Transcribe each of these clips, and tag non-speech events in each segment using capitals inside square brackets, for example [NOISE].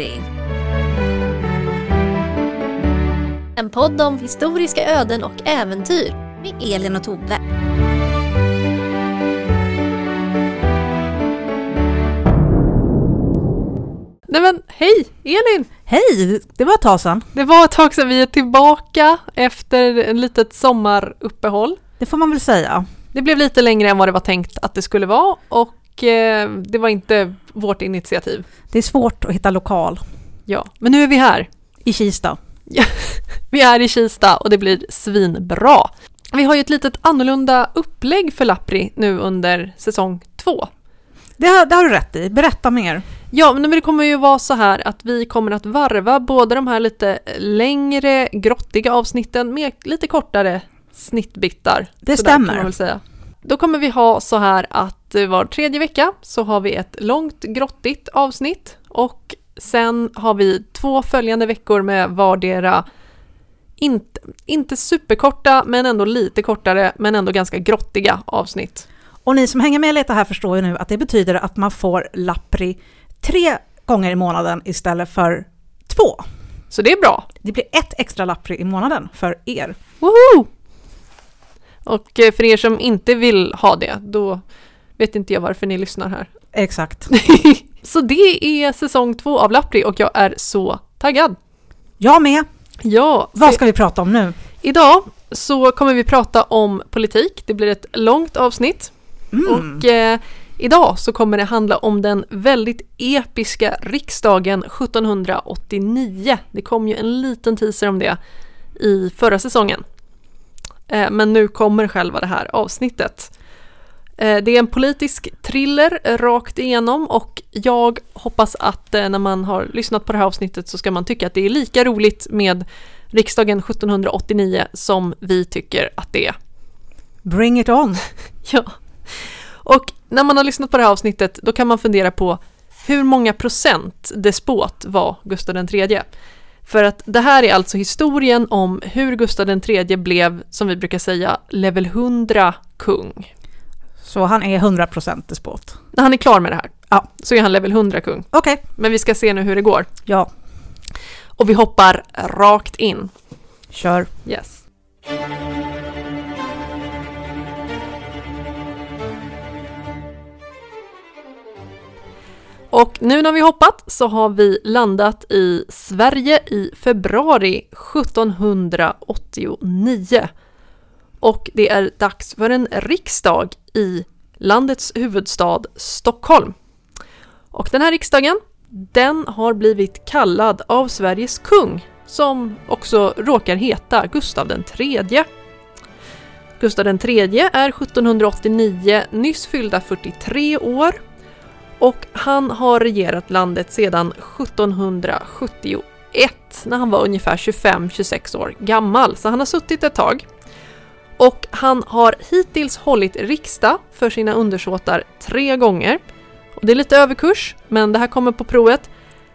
Lappri. En podd om historiska öden och äventyr med Elin och Tove. Nej men hej Elin! Hej! Det var ett tag sedan. Det var ett tag sedan vi är tillbaka efter en litet sommaruppehåll. Det får man väl säga. Det blev lite längre än vad det var tänkt att det skulle vara och det var inte vårt initiativ. Det är svårt att hitta lokal Ja, men nu är vi här. i Kista. [LAUGHS] Vi är i Kista och det blir svinbra. Vi har ju ett litet annorlunda upplägg för Lappri nu under säsong två. Det har, det har du rätt i. Berätta mer. Ja, men det kommer ju vara så här att vi kommer att varva både de här lite längre, grottiga avsnitten med lite kortare snittbitar. Det Sådär kan stämmer. man väl säga. Då kommer vi ha så här att eh, var tredje vecka så har vi ett långt grottigt avsnitt och sen har vi två följande veckor med vardera inte, inte superkorta men ändå lite kortare men ändå ganska grottiga avsnitt. Och ni som hänger med lite här förstår ju nu att det betyder att man får Lappri tre gånger i månaden istället för två. Så det är bra. Det blir ett extra Lappri i månaden för er. Woho! Och eh, för er som inte vill ha det, då vet inte jag varför ni lyssnar här. Exakt. [LAUGHS] Så det är säsong två av Lappri och jag är så taggad. Jag med. Ja, Vad ska vi prata om nu? idag så kommer vi prata om politik. Det blir ett långt avsnitt. Mm. Och eh, idag så kommer det handla om den väldigt episka riksdagen 1789. Det kom ju en liten teaser om det i förra säsongen. Eh, men nu kommer själva det här avsnittet. Eh, det är en politisk thriller rakt igenom och jag hoppas att eh, när man har lyssnat på det här avsnittet så ska man tycka att det är lika roligt med riksdagen 1789 som vi tycker att det är. Bring it on. [LAUGHS] Ja. Och när man har lyssnat på det här avsnittet då kan man fundera på hur många procent despot var Gustav III? För att det här är alltså historien om hur Gustav III blev, som vi brukar säga, level 100 kung. Så han är 100% despot. När han är klar med det här Ja. så är han level 100 kung. Okej, Men vi ska se nu hur det går. ja, Och vi hoppar rakt in. kör. Yes. Och nu när vi hoppat så har vi landat i Sverige i februari 1789. Och det är dags för en riksdag i landets huvudstad Stockholm. Och den här riksdagen, den har blivit kallad av Sveriges kung som också råkar heta Gustav den tredje. Gustav den tredje är 1789 nyss fyllda 43 år och han har regerat landet sedan 1771 när han var ungefär 25-26 år gammal, så han har suttit ett tag. Och han har hittills hållit riksdag för sina undersåtar tre gånger. Och det är lite överkurs, men det här kommer på provet.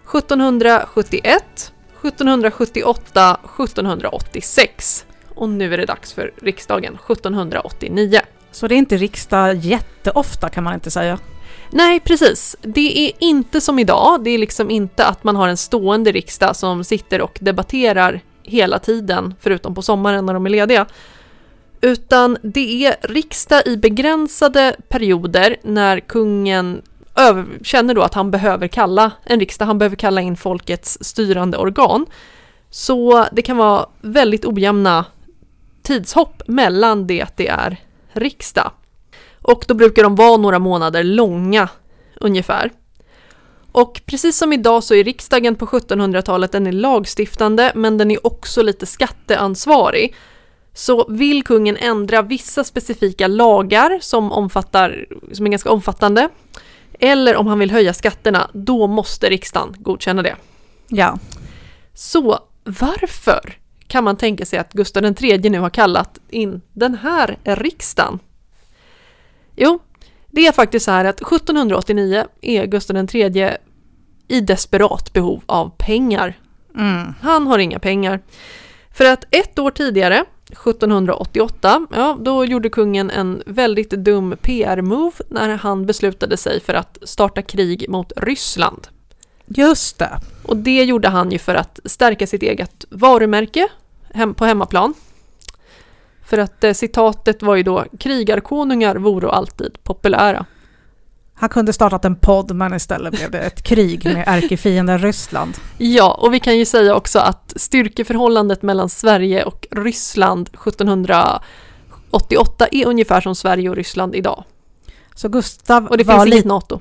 1771, 1778, 1786. Och nu är det dags för riksdagen 1789. Så det är inte riksdag jätteofta kan man inte säga. Nej, precis. Det är inte som idag. Det är liksom inte att man har en stående riksdag som sitter och debatterar hela tiden, förutom på sommaren när de är lediga. Utan det är riksdag i begränsade perioder när kungen över- känner då att han behöver kalla en riksdag, han behöver kalla in folkets styrande organ. Så det kan vara väldigt ojämna tidshopp mellan det att det är riksdag. Och då brukar de vara några månader långa ungefär. Och precis som idag så är riksdagen på 1700-talet den är lagstiftande men den är också lite skatteansvarig. Så vill kungen ändra vissa specifika lagar som, omfattar, som är ganska omfattande eller om han vill höja skatterna, då måste riksdagen godkänna det. Ja. Så varför kan man tänka sig att Gustav III nu har kallat in den här riksdagen? Jo, det är faktiskt så här att 1789 är Gustav III i desperat behov av pengar. Mm. Han har inga pengar. För att ett år tidigare, 1788, ja, då gjorde kungen en väldigt dum PR-move när han beslutade sig för att starta krig mot Ryssland. Just det. Och det gjorde han ju för att stärka sitt eget varumärke hem, på hemmaplan. För att eh, citatet var ju då krigarkonungar vore alltid populära. Han kunde startat en podd men istället blev det ett krig med [LAUGHS] ärkefienden Ryssland. Ja, och vi kan ju säga också att styrkeförhållandet mellan Sverige och Ryssland 1788 är ungefär som Sverige och Ryssland idag. Så Gustav Och det var finns li inget NATO.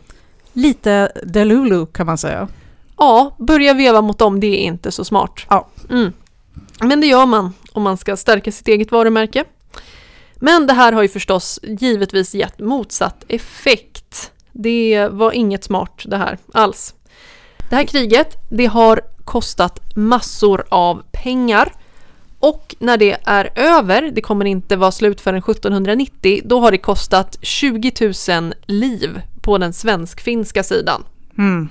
lite Delulu kan man säga. Ja, börja veva mot dem, det är inte så smart. Ja. Mm. Men det gör man om man ska stärka sitt eget varumärke. Men det här har ju förstås givetvis gett motsatt effekt. Det var inget smart det här alls. Det här kriget, det har kostat massor av pengar. Och när det är över, det kommer inte vara slut förrän 1790, då har det kostat 20 000 liv på den svensk-finska sidan. Mm.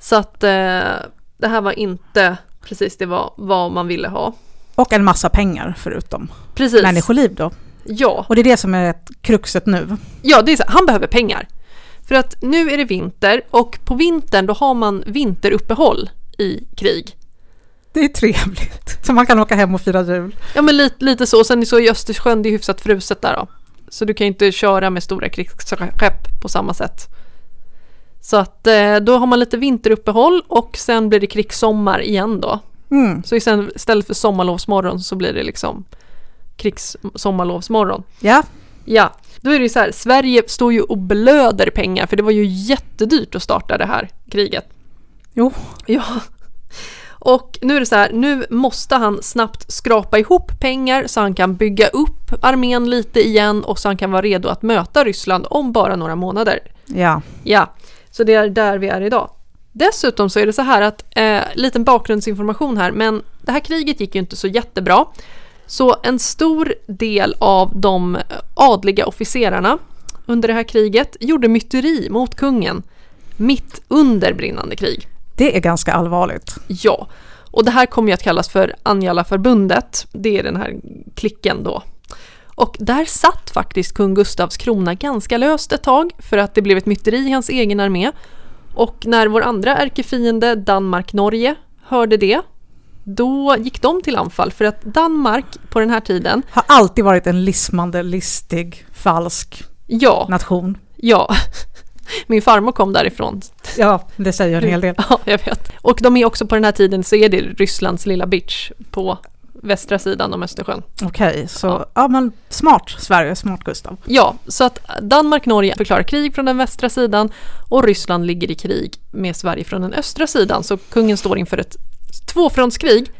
Så att eh, det här var inte precis det var, vad man ville ha. Och en massa pengar förutom Precis. människoliv då. Ja, Och det är det som är kruxet nu. ja det är så, han behöver pengar. För att nu är det vinter och på vintern då har man vinteruppehåll i krig. Det är trevligt. [LAUGHS] Så man kan åka hem och fira jul. Ja men lite, lite så, sen så är Östersjön det är hyfsat fruset där då. Så du kan ju inte köra med stora krigsskepp på samma sätt. Så att eh, då har man lite vinteruppehåll och sen blir det krigssommar igen då. Mm. Så istället istället för sommarlovsmorgon så blir det liksom krigssommarlovsmorgon. Ja, Ja, då är det ju så här, Sverige står ju och blöder pengar för det var ju jättedyrt att starta det här kriget. Jo. Ja. Och nu är det så här, nu måste han snabbt skrapa ihop pengar så han kan bygga upp armén lite igen och så han kan vara redo att möta Ryssland om bara några månader. ja. Ja, så det är där vi är idag. Dessutom så är det så här att, eh, liten bakgrundsinformation här, men det här kriget gick ju inte så jättebra. Så en stor del av de adliga officerarna under det här kriget gjorde myteri mot kungen mitt under brinnande krig. Det är ganska allvarligt. Ja, och det här kommer ju att kallas för Anjala-förbundet. Det är den här klicken då. Och där satt faktiskt kung Gustavs krona ganska löst ett tag för att det blev ett myteri i hans egen armé. Och när vår andra ärkefiende Danmark-Norge hörde det, då gick de till anfall för att Danmark på den här tiden, Har alltid varit en lismande, listig, falsk ja, nation. ja, [LAUGHS] min farmor kom därifrån. Ja, det säger en hel del. Ja, jag vet. Och de är också på den här tiden så är det Rysslands lilla bitch på västra sidan om Östersjön. Okej, så Ja. ja. men smart Sverige, smart Gustav. Ja, så att Danmark-Norge förklarar krig från den västra sidan och Ryssland ligger i krig med Sverige från den östra sidan. Så kungen står inför ett tvåfrontskrig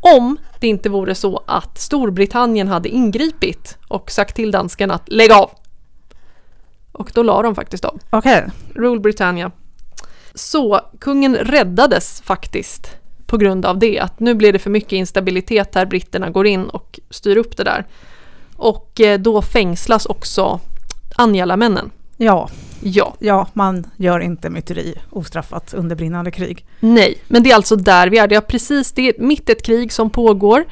om det inte vore så att Storbritannien hade ingripit och sagt till danskarna att lägg av. Och då la de faktiskt av. Okej, Rule Britannia. Så kungen räddades faktiskt på grund av det. Att nu blir det för mycket instabilitet här, britterna går in och styr upp det där. Och eh, då fängslas också Anjala-männen. ja, Ja, ja, man gör inte myteri ostraffat under brinnande krig. nej, men det är alltså där vi är. Det är precis, det är mitt ett krig som pågår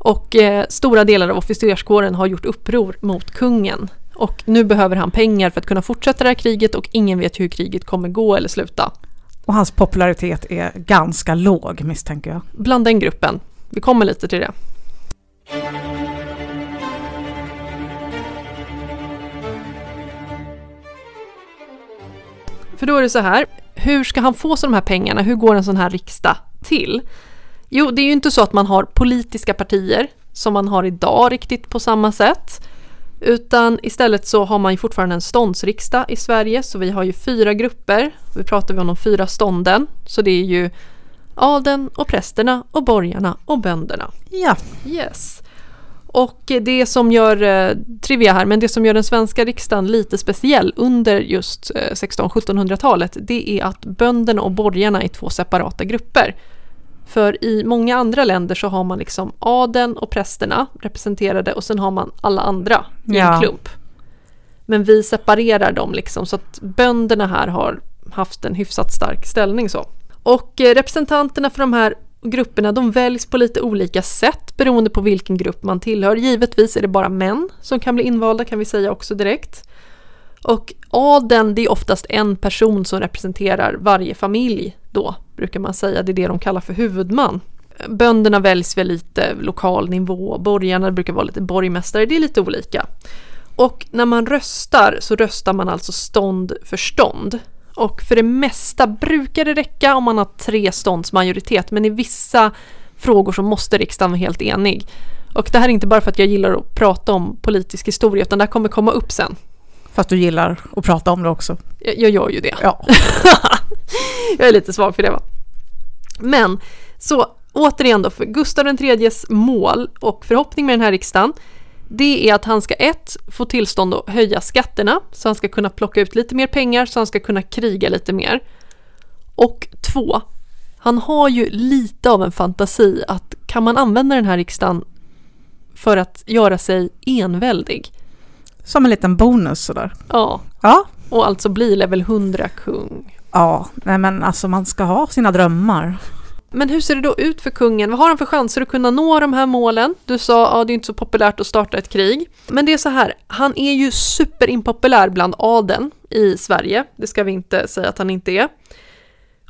och eh, stora delar av officerskåren har gjort uppror mot kungen. Och nu behöver han pengar för att kunna fortsätta det här kriget och ingen vet hur kriget kommer gå eller sluta. Och hans popularitet är ganska låg misstänker jag. bland den gruppen. Vi kommer lite till det. För då är det så här, hur ska han få sig de här pengarna? Hur går en sån här riksdag till? Jo, det är ju inte så att man har politiska partier som man har idag riktigt på samma sätt. Utan istället så har man ju fortfarande en ståndsriksdag i Sverige, så vi har ju fyra grupper. Vi pratar om de fyra stånden, så det är ju adeln och prästerna och borgarna och bönderna. Ja, Yes. Och det som gör, eh, trivia här, men det som gör den svenska riksdagen lite speciell under just eh, 1600-1700-talet, det är att bönderna och borgarna är två separata grupper. För i många andra länder så har man liksom adeln och prästerna representerade och sen har man alla andra i en Ja. klump. Men vi separerar dem liksom så att bönderna här har haft en hyfsat stark ställning så. Och eh, representanterna för de här grupperna de väljs på lite olika sätt beroende på vilken grupp man tillhör. Givetvis är det bara män som kan bli invalda kan vi säga också direkt. Och adeln det är oftast en person som representerar varje familj då, brukar man säga. Det är det de kallar för huvudman. Bönderna väljs väl lite lokal nivå, borgarna brukar vara lite borgmästare, det är lite olika. Och när man röstar så röstar man alltså stånd för stånd. Och för det mesta brukar det räcka om man har tre stånds majoritet, men i vissa frågor så måste riksdagen vara helt enig. Och det här är inte bara för att jag gillar att prata om politisk historia, utan det här kommer komma upp sen. Fast du gillar att prata om det också. Jag, jag gör ju det. Ja. [LAUGHS] jag är lite svag för det va. Men så återigen då, för Gustav IIIs mål och förhoppning med den här riksdagen det är att han ska ett, få tillstånd att höja skatterna så han ska kunna plocka ut lite mer pengar så han ska kunna kriga lite mer. Och två, han har ju lite av en fantasi att kan man använda den här riksdagen för att göra sig enväldig? Som en liten bonus sådär. Ja, Ja. och alltså bli level 100 kung. Ja, nej men alltså man ska ha sina drömmar. Men hur ser det då ut för kungen? Vad har han för chanser att kunna nå de här målen? Du sa att ja, det är inte så populärt att starta ett krig. Men det är så här, han är ju superimpopulär bland adeln i Sverige. Det ska vi inte säga att han inte är.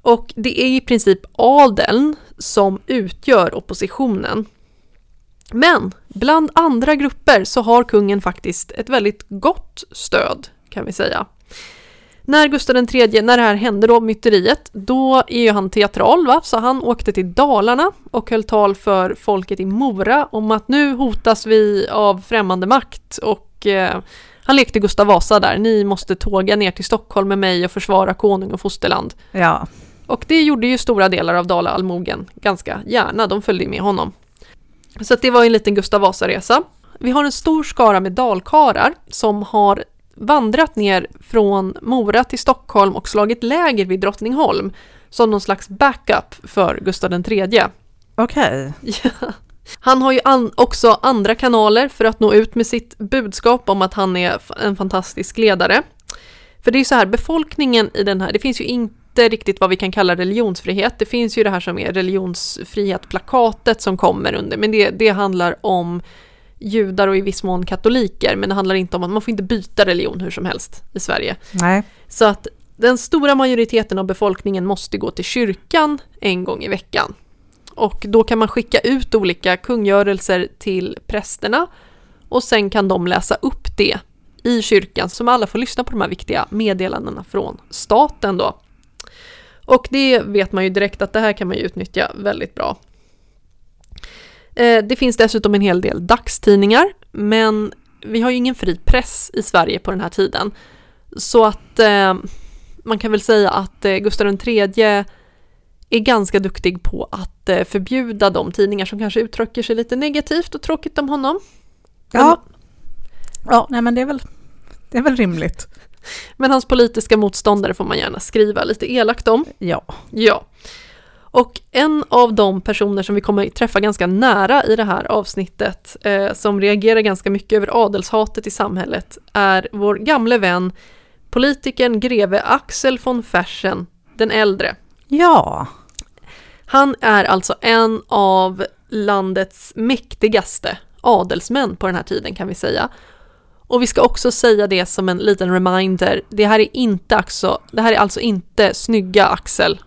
Och det är i princip adeln som utgör oppositionen. Men bland andra grupper så har kungen faktiskt ett väldigt gott stöd kan vi säga. När Gustav III, när det här hände då, myteriet, då är ju han teatral va, så han åkte till Dalarna och höll tal för folket i Mora om att nu hotas vi av främmande makt och eh, han lekte Gustav Vasa där, ni måste tåga ner till Stockholm med mig och försvara konung och fosterland. Ja. Och det gjorde ju stora delar av Dala-allmogen ganska gärna, de följde med honom. Så det var en liten Gustav Vasa-resa. Vi har en stor skara med dalkarar som har vandrat ner från Mora till Stockholm och slagit läger vid Drottningholm som någon slags backup för Gustav III. Okej. [LAUGHS] Ja. Han har ju an också andra kanaler för att nå ut med sitt budskap om att han är en fantastisk ledare. För det är ju så här, befolkningen i den här, det finns ju inte riktigt vad vi kan kalla religionsfrihet. Det finns ju det här som är religionsfrihet-plakatet som kommer under, men det, det handlar om judar och i viss mån katoliker, men det handlar inte om att man får inte byta religion hur som helst i Sverige. Nej. Så att den stora majoriteten av befolkningen måste gå till kyrkan en gång i veckan. Och då kan man skicka ut olika kungörelser till prästerna och sen kan de läsa upp det i kyrkan så alla får lyssna på de här viktiga meddelandena från staten då. Och det vet man ju direkt att det här kan man ju utnyttja väldigt bra. Eh, Det finns dessutom en hel del dagstidningar, men vi har ju ingen fri press i Sverige på den här tiden. Så att eh, man kan väl säga att eh, Gustav III är ganska duktig på att förbjuda de tidningar som kanske uttrycker sig lite negativt och tråkigt om honom. Ja. Ja, nej men det är väl, det är väl rimligt. Men hans politiska motståndare får man gärna skriva lite elakt om. Ja. Ja. Och en av de personer som vi kommer träffa ganska nära i det här avsnittet, eh, som reagerar ganska mycket över adelshatet i samhället, är vår gamle vän, politikern greve Axel von Fersen den äldre. Ja. Han är alltså en av landets mäktigaste adelsmän på den här tiden kan vi säga. Och vi ska också säga det som en liten reminder, det här är inte alltså, det här är alltså inte snygga Axel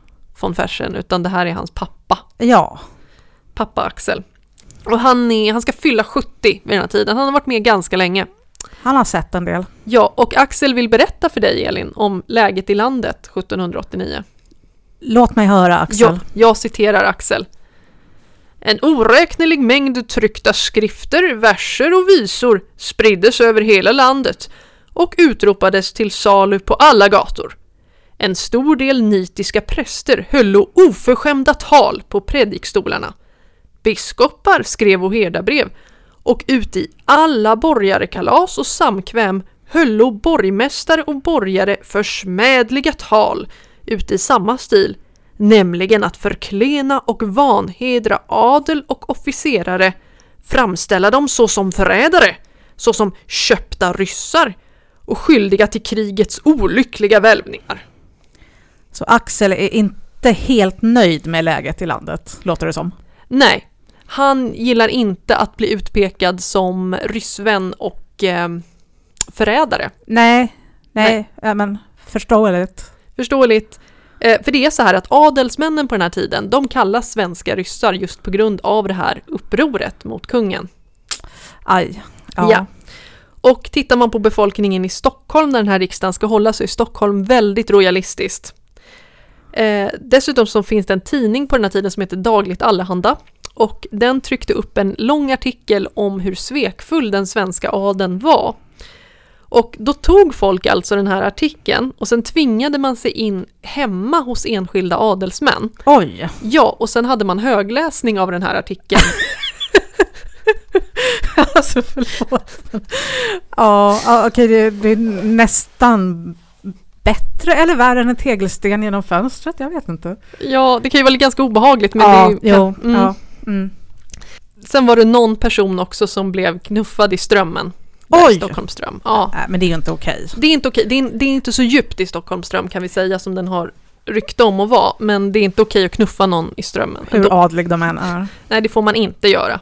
von Fersen, utan det här är hans pappa, Ja. pappa Axel. Och han, är, han ska fylla 70 vid den här tiden, han har varit med ganska länge. Han har sett en del. Ja, och Axel vill berätta för dig Elin om läget i landet 1789. Låt mig höra Axel. Ja, jag citerar Axel. En oräknelig mängd tryckta skrifter, verser och visor spriddes över hela landet och utropades till salu på alla gator. En stor del nitiska präster höll oförskämda tal på predikstolarna. Biskopar skrev herdabrev och ut i alla borgarekalas och samkväm höllo borgmästare och borgare försmädliga tal ut i samma stil, nämligen att förklena och vanhedra adel och officerare, framställa dem såsom förrädare, såsom köpta ryssar och skyldiga till krigets olyckliga välvningar. Så Axel är inte helt nöjd med läget i landet, låter det som. Nej, han gillar inte att bli utpekad som ryssvän och eh, förrädare. Nej, nej, Ja, men förståeligt. Förståeligt. Eh, för det är så här att adelsmännen på den här tiden, de kallas svenska ryssar just på grund av det här upproret mot kungen. Aj. Ja. Ja. Och tittar man på befolkningen i Stockholm där den här riksdagen ska hållas så är Stockholm väldigt royalistiskt. Eh, dessutom så finns det en tidning på den här tiden som heter Dagligt Allehanda och den tryckte upp en lång artikel om hur svekfull den svenska adeln var. Och då tog folk alltså den här artikeln och sen tvingade man sig in hemma hos enskilda adelsmän. Oj. Ja, och sen hade man högläsning av den här artikeln [LAUGHS] alltså förlåt. Ja, okej, det, det är nästan bättre eller värre än en tegelsten genom fönstret, jag vet inte. Ja, det kan ju vara ganska obehagligt men ja, det jo, mm. ja. Mm. Sen var det någon person också som blev knuffad i strömmen. Oj! Stockholmsström. Ja. Nej, men det är ju inte okej. Det är inte okej. Det är, det är inte så djupt i Stockholmsström kan vi säga som den har rykte om att vara. Men det är inte okej att knuffa någon i strömmen. ändå. Hur adlig de än är. Nej, det får man inte göra.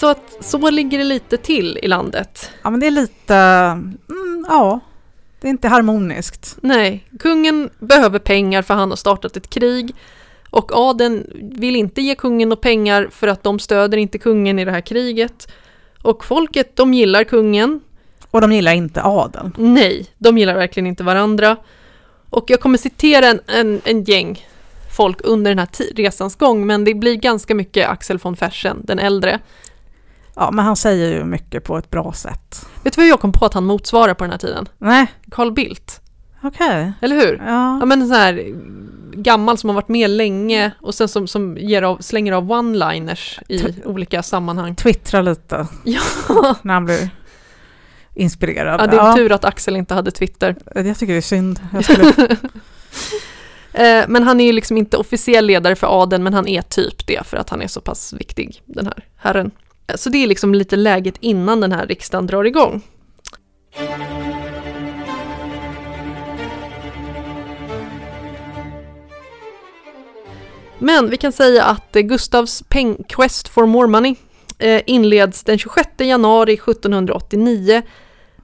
Så att så ligger det lite till i landet. Ja, men det är lite... Mm, ja, det är inte harmoniskt. Nej, kungen behöver pengar för han har startat ett krig. Och adeln vill inte ge kungen några pengar för att de stöder inte kungen i det här kriget. Och folket, de gillar kungen. Och de gillar inte adeln. Nej, de gillar verkligen inte varandra. Och jag kommer citera en, en, en gäng folk under den här resans gång, men det blir ganska mycket Axel von Fersen, den äldre. Ja, men han säger ju mycket på ett bra sätt. Vet du vad jag kom på att han motsvarar på den här tiden? Nej, Carl Bildt, okej. eller hur? Ja. Ja men en sån här gammal som har varit med länge och sen som, som ger av, slänger av one-liners i T- olika sammanhang. Twittra lite Ja, [LAUGHS] när han blir inspirerad. ja det är tur att Axel inte hade Twitter. Jag tycker det är synd. [LAUGHS] Skulle... Eh, men han är ju liksom inte officiell ledare för adeln, men han är typ det för att han är så pass viktig, den här herren. Så det är liksom lite läget innan den här riksdagen drar igång. Men vi kan säga att eh, Gustavs peng Quest for more money eh, inleds den 26 januari 1789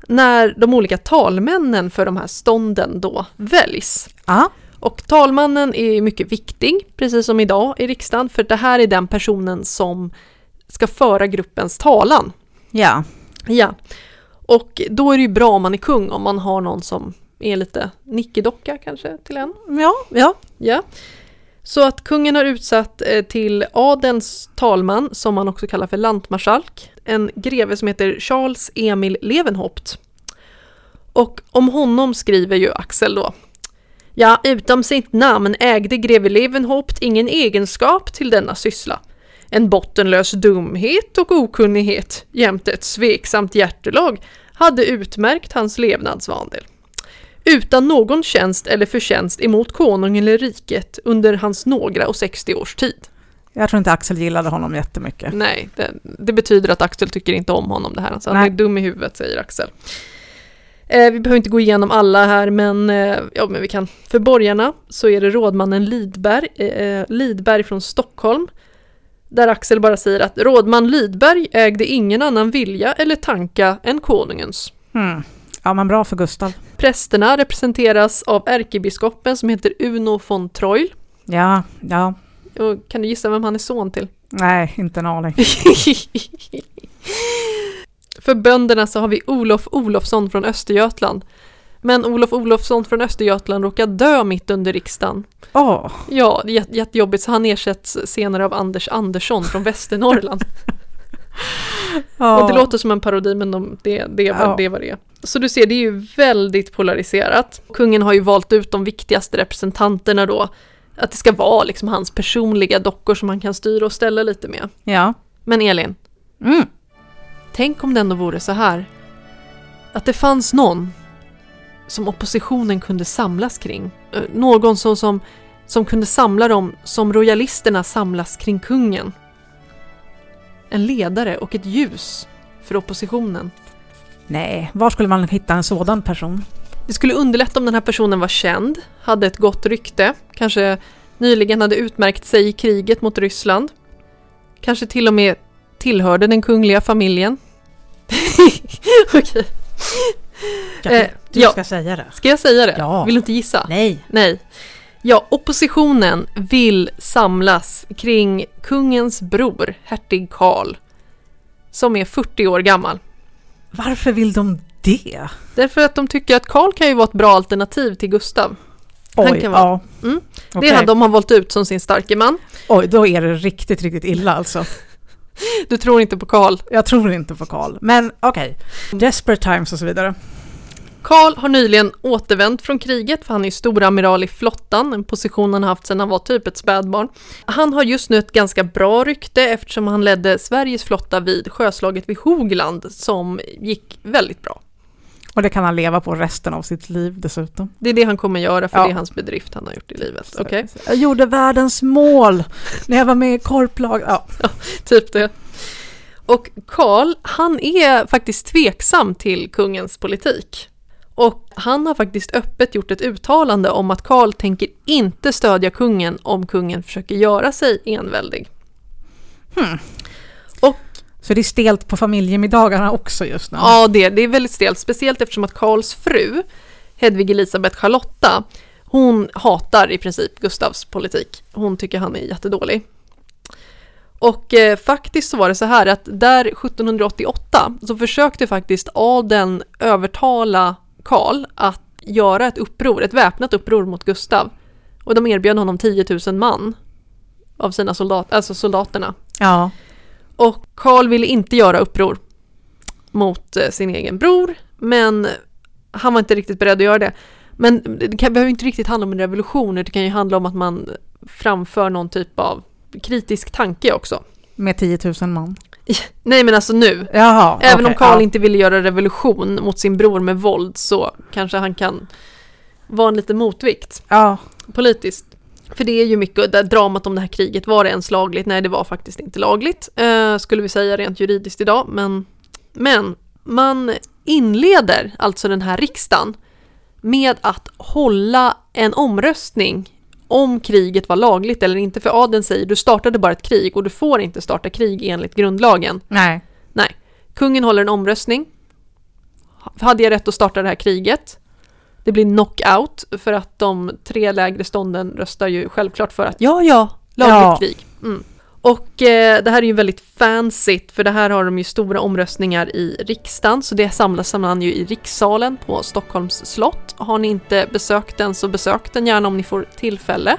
när de olika talmännen för de här stånden då väljs. Ja, Och talmannen är mycket viktig, precis som idag i riksdagen, för det här är den personen som ska föra gruppens talan. ja. Ja. Och då är det ju bra om man är kung, om man har någon som är lite nickedocka kanske till en. Ja, ja. Ja. Så att kungen har utsatt eh, till adens talman, som man också kallar för lantmarskalk, en greve som heter Charles Emil Levenhaupt. Och om honom skriver ju Axel då. Ja, utom sitt namn ägde greve Levenhaupt ingen egenskap till denna syssla. En bottenlös dumhet och okunnighet jämte ett sveksamt hjärtelag hade utmärkt hans levnadsvandel utan någon tjänst eller förtjänst emot konungen eller riket under hans några och 60 års tid. Jag tror inte Axel gillade honom jättemycket. Nej, det, det betyder att Axel tycker inte om honom det här. Alltså, han är dum i huvudet, säger Axel. Eh, vi behöver inte gå igenom alla här, men, eh, ja, men vi kan. För borgarna så är det rådmannen Lidberg, eh, Lidberg från Stockholm. Där Axel bara säger att rådman Lidberg ägde ingen annan vilja eller tanka än konungens. Hmm. Ja, men bra för Gustav. Prästerna representeras av ärkebiskopen som heter Uno von Troil. Ja, ja. Och kan du gissa vem han är son till? Nej, inte en aning. [LAUGHS] För bönderna så har vi Olof Olofsson från Östergötland. Men Olof Olofsson från Östergötland råkar dö mitt under riksdagen. Åh, Ja, jätte- jättejobbigt så han ersätts senare av Anders Andersson från Västernorrland. [LAUGHS] ja. Och det låter som en parodi men de, det, det, vad, Ja. det vad det. Så du ser, det är ju väldigt polariserat. Kungen har ju valt ut de viktigaste representanterna då. Att det ska vara liksom hans personliga dockor som han kan styra och ställa lite med. Ja. Men Elin, Mm. tänk om det ändå vore så här. Att det fanns någon som oppositionen kunde samlas kring. Eh, Någon som, som, som kunde samla dem som royalisterna samlas kring kungen. En ledare och ett ljus för oppositionen. Nej, var skulle man hitta en sådan person? Det skulle underlätta om den här personen var känd, hade ett gott rykte, kanske nyligen hade utmärkt sig i kriget mot Ryssland. Kanske till och med tillhörde den kungliga familjen. [LAUGHS] Okej. Eh, du ja. ska säga det. Ska jag säga det? Ja. Vill du inte gissa? Nej. Nej. Ja, oppositionen vill samlas kring kungens bror, hertig Karl, som är 40 år gammal. Varför vill de det? Därför att de tycker att Karl kan ju vara ett bra alternativ till Gustav. Han Oj, kan vara- ja. Mm. Det är han de har valt ut som sin starke man. Oj, då är det riktigt, riktigt illa alltså. Du tror inte på Karl. Jag tror inte på Karl. Men okej. Desperate times och så vidare. Karl har nyligen återvänt från kriget för han är storamiral i flottan, en position han haft sedan han var typ ett spädbarn. Han har just nu ett ganska bra rykte eftersom han ledde Sveriges flotta vid sjöslaget vid Hogland som gick väldigt bra. Och det kan han leva på resten av sitt liv dessutom. Det är det han kommer göra för Ja. det är hans bedrift han har gjort i livet. Okej, Jag gjorde världens mål när jag var med i korplag. [LAUGHS] Ja. typ det. Och Karl, han är faktiskt tveksam till kungens politik. Och han har faktiskt öppet gjort ett uttalande om att Karl tänker inte stödja kungen om kungen försöker göra sig enväldig. Så det är stelt på familjemiddagarna också just nu. Ja, det, det är väldigt stelt, speciellt eftersom att Karls fru, Hedvig Elisabeth Charlotta, hon hatar i princip Gustavs politik. Hon tycker han är jättedålig. Och eh, faktiskt så var det så här att där 1788 så försökte faktiskt adeln övertala Karl att göra ett uppror, ett väpnat uppror mot Gustav. Och de erbjöd honom 10 000 man av sina soldater, alltså soldaterna. Ja. Och Karl ville inte göra uppror mot eh, sin egen bror, men han var inte riktigt beredd att göra det. Men det kan, behöver inte riktigt handla om en revolution, det kan ju handla om att man framför någon typ av kritisk tanke också. Med 10 000 man. [LAUGHS] Nej men alltså nu, Jaha. även okej, om Karl ja. inte ville göra revolution mot sin bror med våld så kanske han kan vara en liten motvikt Ja. politiskt. För det är ju mycket, det dramat om det här kriget, var det ens lagligt? Nej, det var faktiskt inte lagligt, eh, skulle vi säga rent juridiskt idag. Men, men man inleder alltså den här riksdagen med att hålla en omröstning om kriget var lagligt eller inte. För adeln säger du startade bara ett krig och du får inte starta krig enligt grundlagen. Nej. Nej, kungen håller en omröstning. Hade jag rätt att starta det här kriget? Det blir knockout för att de tre lägre stånden röstar ju självklart för att ja, ja, lagligt Ja. krig. Mm. Och eh, det här är ju väldigt fancyt för det här har de ju stora omröstningar i riksdagen så det samlas man ju i rikssalen på Stockholms slott. Har ni inte besökt den så besök den gärna om ni får tillfälle.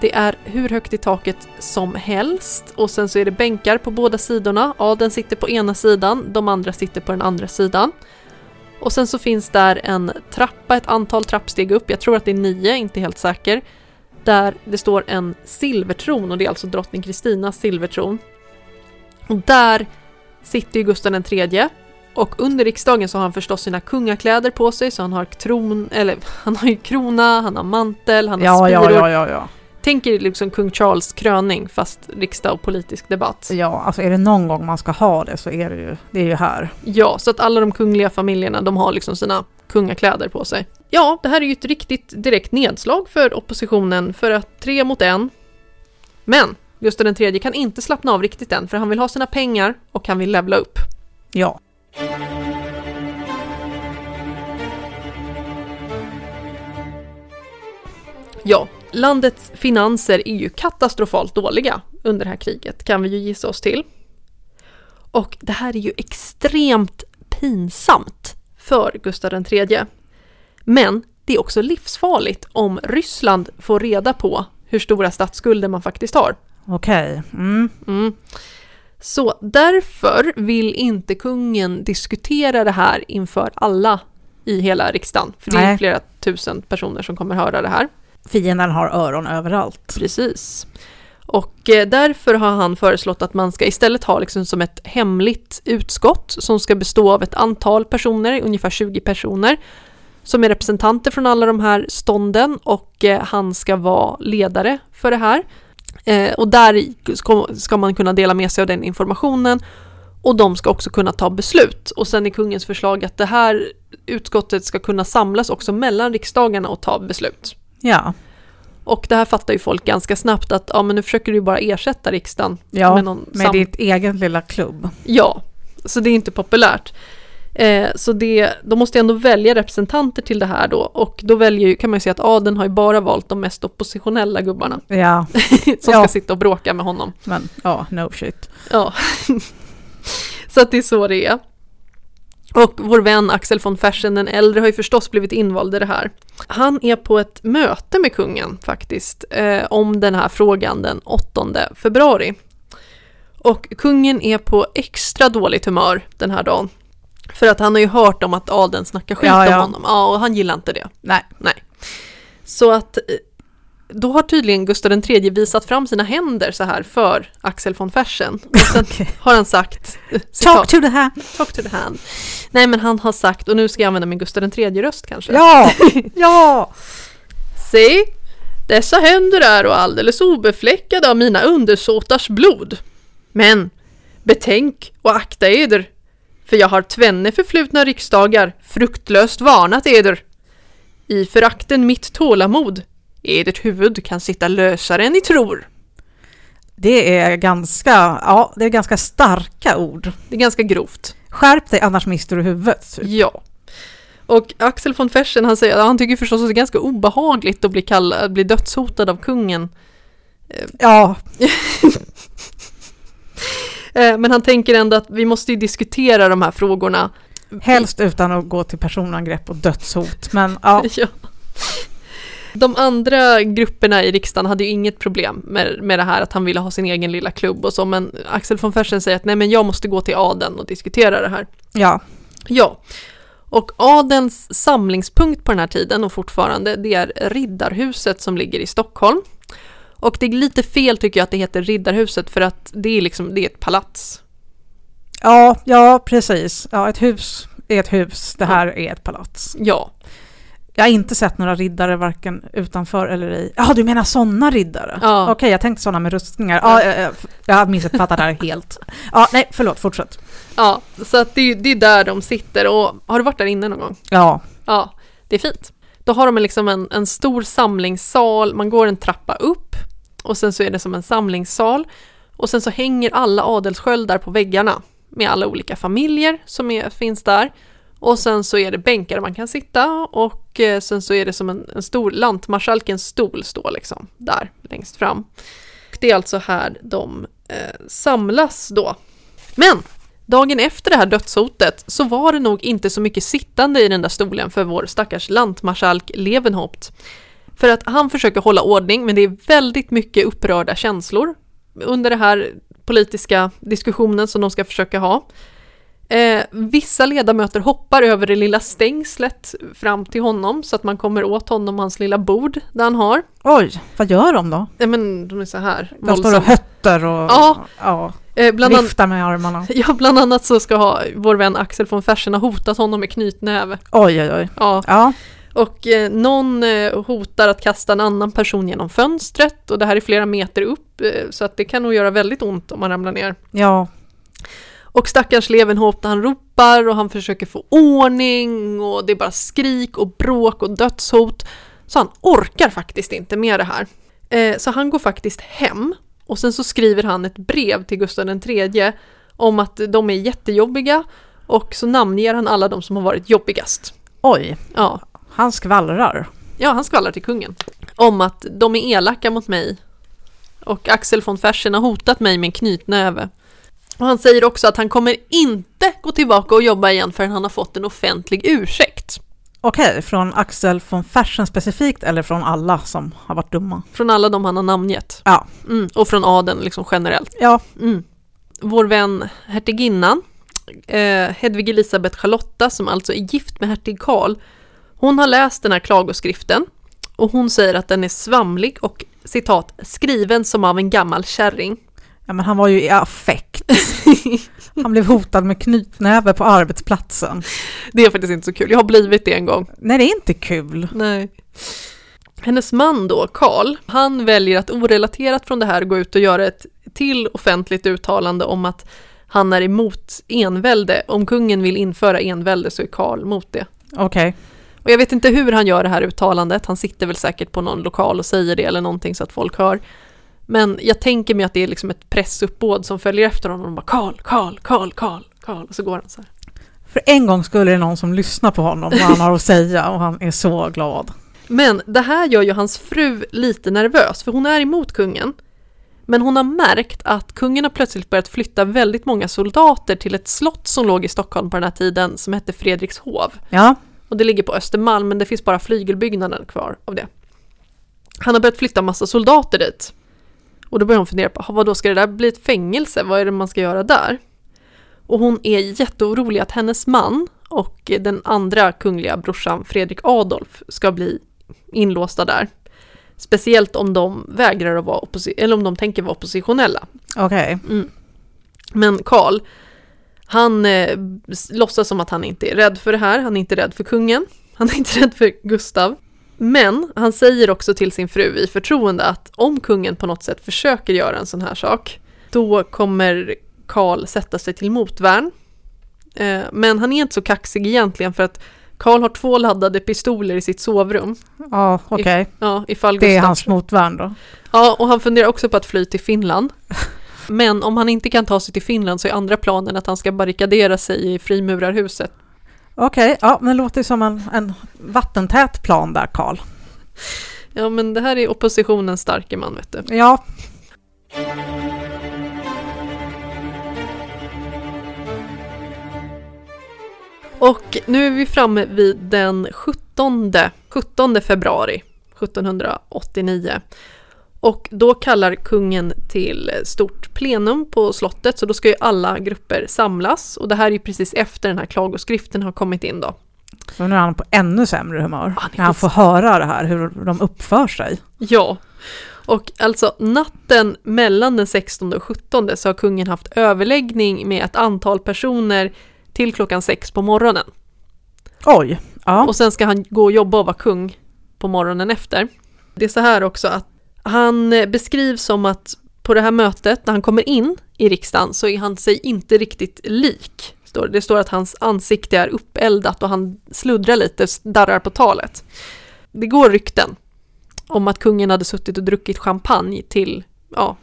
Det är hur högt i taket som helst och sen så är det bänkar på båda sidorna. Adeln sitter på ena sidan, de andra sitter på den andra sidan. Och sen så finns där en trappa, ett antal trappsteg upp, jag tror att det är nio, inte helt säker. Där det står en silvertron och det är alltså drottning Kristinas silvertron. Och där sitter ju Gustav III och under riksdagen så har han förstås sina kungakläder på sig så han har tron, eller [LAUGHS] han har ju krona, han har mantel, han har Ja, spiror. ja, ja, ja, ja. Tänk er liksom kung Charles kröning fast riksdag och politisk debatt. Ja, alltså är det någon gång man ska ha det så är det ju, det är ju här. Ja, så att alla de kungliga familjerna de har liksom sina kungakläder på sig. Ja, det här är ju ett riktigt direkt nedslag för oppositionen för att tre mot en. Men Gustav III kan inte slappna av riktigt än för han vill ha sina pengar och han vill levla upp. Ja. Ja, landets finanser är ju katastrofalt dåliga under det här kriget kan vi ju gissa oss till. Och det här är ju extremt pinsamt för Gustav III. Men det är också livsfarligt om Ryssland får reda på hur stora statsskulder man faktiskt har. Okej. Mm. Mm. Så därför vill inte kungen diskutera det här inför alla i hela riksdagen. För det är Nej. flera tusen personer som kommer höra det här. Fienden har öron överallt. Precis. Och eh, därför har han föreslått att man ska istället ha liksom som ett hemligt utskott som ska bestå av ett antal personer, ungefär 20 personer, som är representanter från alla de här stånden och eh, han ska vara ledare för det här. Eh, och där ska man kunna dela med sig av den informationen och de ska också kunna ta beslut. Och sen är kungens förslag att det här utskottet ska kunna samlas också mellan riksdagarna och ta beslut. Ja. Och det här fattar ju folk ganska snabbt att ja men nu försöker du bara ersätta riksdagen Ja, med någon med ditt egen lilla klubb. Ja, Så det är inte populärt. Eh, så det, de måste ändå välja representanter till det här då och då väljer ju, kan man ju säga att adeln har ju bara valt de mest oppositionella gubbarna Ja, [LAUGHS] som Ja. ska sitta och bråka med honom. men ja, no shit. Ja, [LAUGHS] så att det är så det är. Och vår vän Axel von Fersen den äldre har ju förstås blivit invald i det här. Han är på ett möte med kungen faktiskt eh, om den här frågan den 8 februari. Och kungen är på extra dåligt humör den här dagen. För att han har ju hört om att adeln snackar skit Ja, ja. om honom. Ja, och han gillar inte det. Nej, Så att eh, då har tydligen Gustav III visat fram sina händer så här för Axel von Fersen. Och sen [LAUGHS] Okej. har han sagt, eh, talk citat, to the hand. talk to the hand. Nej men han har sagt, och nu ska jag använda min Gustav III-röst kanske. Ja, [LAUGHS] ja. Se, dessa händer är och alldeles obefläckade av mina undersåtars blod. Men betänk och akta eder, för jag har tvenne förflutna riksdagar fruktlöst varnat eder. I förakten mitt tålamod, edert huvud kan sitta lösare än ni tror. Det är ganska, ja, det är ganska starka ord. Det är ganska grovt. Skärp dig annars mister du huvudet. typ. Ja. Och Axel von Fersen han säger att han tycker förstås att det är ganska obehagligt att bli, kallad, bli dödshotad av kungen. Ja, [LAUGHS] Eh, Men han tänker ändå att vi måste ju diskutera de här frågorna. helst utan att gå till personangrepp och dödshot. Men ja, [LAUGHS] Ja. De andra grupperna i riksdagen hade ju inget problem med, med det här att han ville ha sin egen lilla klubb och så, men Axel von Fersen säger att nej men jag måste gå till adeln och diskutera det här. ja, Ja, och adelns samlingspunkt på den här tiden och fortfarande det är Riddarhuset som ligger i Stockholm. Och det är lite fel tycker jag att det heter Riddarhuset för att det är liksom, det är ett palats. ja, ja, precis. Ja, ett hus är ett hus. Det här är ett palats. Ja, Jag har inte sett några riddare varken utanför eller i... Ja, du menar sådana riddare? Ja. Okej, jag tänkte sådana med rustningar. Ja, ja, ja, jag har missuppfattat det här helt. Ja, nej, förlåt, fortsätt. ja så att det, är- det är där de sitter och har du varit där inne någon gång? Ja, Ja, det är fint. Då har de liksom en, en stor samlingssal, man går en trappa upp och sen så är det som en samlingssal och sen så hänger alla adelssköldar på väggarna med alla olika familjer som är, finns där. Och sen så är det bänkar man kan sitta och eh, sen så är det som en, en stor lantmarskalkens stol står liksom där längst fram. Och Det är alltså här de eh, samlas då. Men Dagen efter det här dödshotet så var det nog inte så mycket sittande i den där stolen för vår stackars lantmarskalk Levenhaupt. För att han försöker hålla ordning men det är väldigt mycket upprörda känslor under den här politiska diskussionen som de ska försöka ha. Eh, vissa ledamöter hoppar över det lilla stängslet fram till honom så att man kommer åt honom hans lilla bord där han har. oj, vad gör de då? Ja men de är så här. De står och våldsamma. hötter och Ja. ja, Eh, bland, an- viftar med armarna. [LAUGHS] ja, bland annat så ska ha vår vän Axel von Fersen ha hotat honom med knytnäve. Oj, oj, oj. Ja, Ja, och eh, någon eh, hotar att kasta en annan person genom fönstret och det här är flera meter upp eh, så att det kan nog göra väldigt ont om man ramlar ner. ja, Och stackars Levenhaupt han ropar och han försöker få ordning och det är bara skrik och bråk och dödshot. Så han orkar faktiskt inte med det här. Eh, så han går faktiskt hem och sen så skriver han ett brev till Gustav III om att de är jättejobbiga och så namnger han alla de som har varit jobbigast. oj. Ja, Han skvallrar. Ja, han skvallrar till kungen. Om att de är elaka mot mig. Och Axel von Fersen har hotat mig med en knytnäve. Och han säger också att han kommer inte gå tillbaka och jobba igen förrän han har fått en offentlig ursäkt. Okej, från Axel von Fersen specifikt eller från alla som har varit dumma? Från alla de han har namngett. Ja, Mm, och från adeln liksom generellt. ja, Mm. Vår vän hertiginnan, eh, Hedvig Elisabeth Charlotta, som alltså är gift med hertig Karl, hon har läst den här klagoskriften och hon säger att den är svamlig och citat skriven som av en gammal kärring. Ja men han var ju i affekt. [LAUGHS] Han blev hotad med knytnäve på arbetsplatsen. Det är faktiskt inte så kul, jag har blivit det en gång. Nej, det är inte kul. Nej. Hennes man då, Karl, han väljer att orelaterat från det här gå ut och göra ett till offentligt uttalande om att han är emot envälde. Om kungen vill införa envälde så är Karl mot det. Okej, Och jag vet inte hur han gör det här uttalandet, han sitter väl säkert på någon lokal och säger det eller någonting så att folk hör. Men jag tänker mig att det är liksom ett pressuppbåd som följer efter honom och bara Karl, Karl, Karl, Karl, Karl, och så går han så här. För en gång skulle det någon som lyssnar på honom vad han har att säga och han är så glad. Men det här gör ju hans fru lite nervös, för hon är emot kungen. Men hon har märkt att kungen har plötsligt börjat flytta väldigt många soldater till ett slott som låg i Stockholm på den här tiden som hette Fredrikshov. Ja, Och det ligger på Östermalm, men det finns bara flygelbyggnaden kvar av det. Han har börjat flytta massa soldater dit. Och då börjar hon fundera på, vad då ska det där bli ett fängelse? Vad är det man ska göra där? Och hon är jätteorolig att hennes man och den andra kungliga brorsan Fredrik Adolf ska bli inlåsta där. Speciellt om de vägrar att vara eller om de tänker vara oppositionella. okej. Men Karl, han eh, låtsas som att han inte är rädd för det här. Han är inte rädd för kungen. Han är inte rädd för Gustav. Men han säger också till sin fru i förtroende att om kungen på något sätt försöker göra en sån här sak, då kommer Karl sätta sig till motvärn. Eh, men han är inte så kaxig egentligen för att Karl har två laddade pistoler i sitt sovrum. Ja, okej. Ja, ifall Det är Gustav hans motvärn då. Ja, och han funderar också på att fly till Finland. [LAUGHS] Men om han inte kan ta sig till Finland så är andra planen att han ska barrikadera sig i frimurarhuset. Okej, ja, men det låter som en, en vattentät plan där, Karl. Ja, men det här är oppositionens starke man, vet du. Ja, Och nu är vi framme vid den 17, 17 februari 1789. Och då kallar kungen till stort plenum på slottet, så då ska ju alla grupper samlas. Och det här är ju precis efter den här klagoskriften har kommit in då. så nu är han på ännu sämre humör. Är när han får höra det här, hur de uppför sig. Ja, och alltså natten mellan den 16 och 17 så har kungen haft överläggning med ett antal personer till klockan sex på morgonen. Oj, ja. Och sen ska han gå och jobba och vara kung på morgonen efter. Det är så här också att han eh, beskrivs som att på det här mötet, när han kommer in i riksdagen, så är han sig inte riktigt lik. Det. står att hans ansikte är uppeldat och han sluddrar lite, darrar på talet. Det går rykten om att kungen hade suttit och druckit champagne till, ja,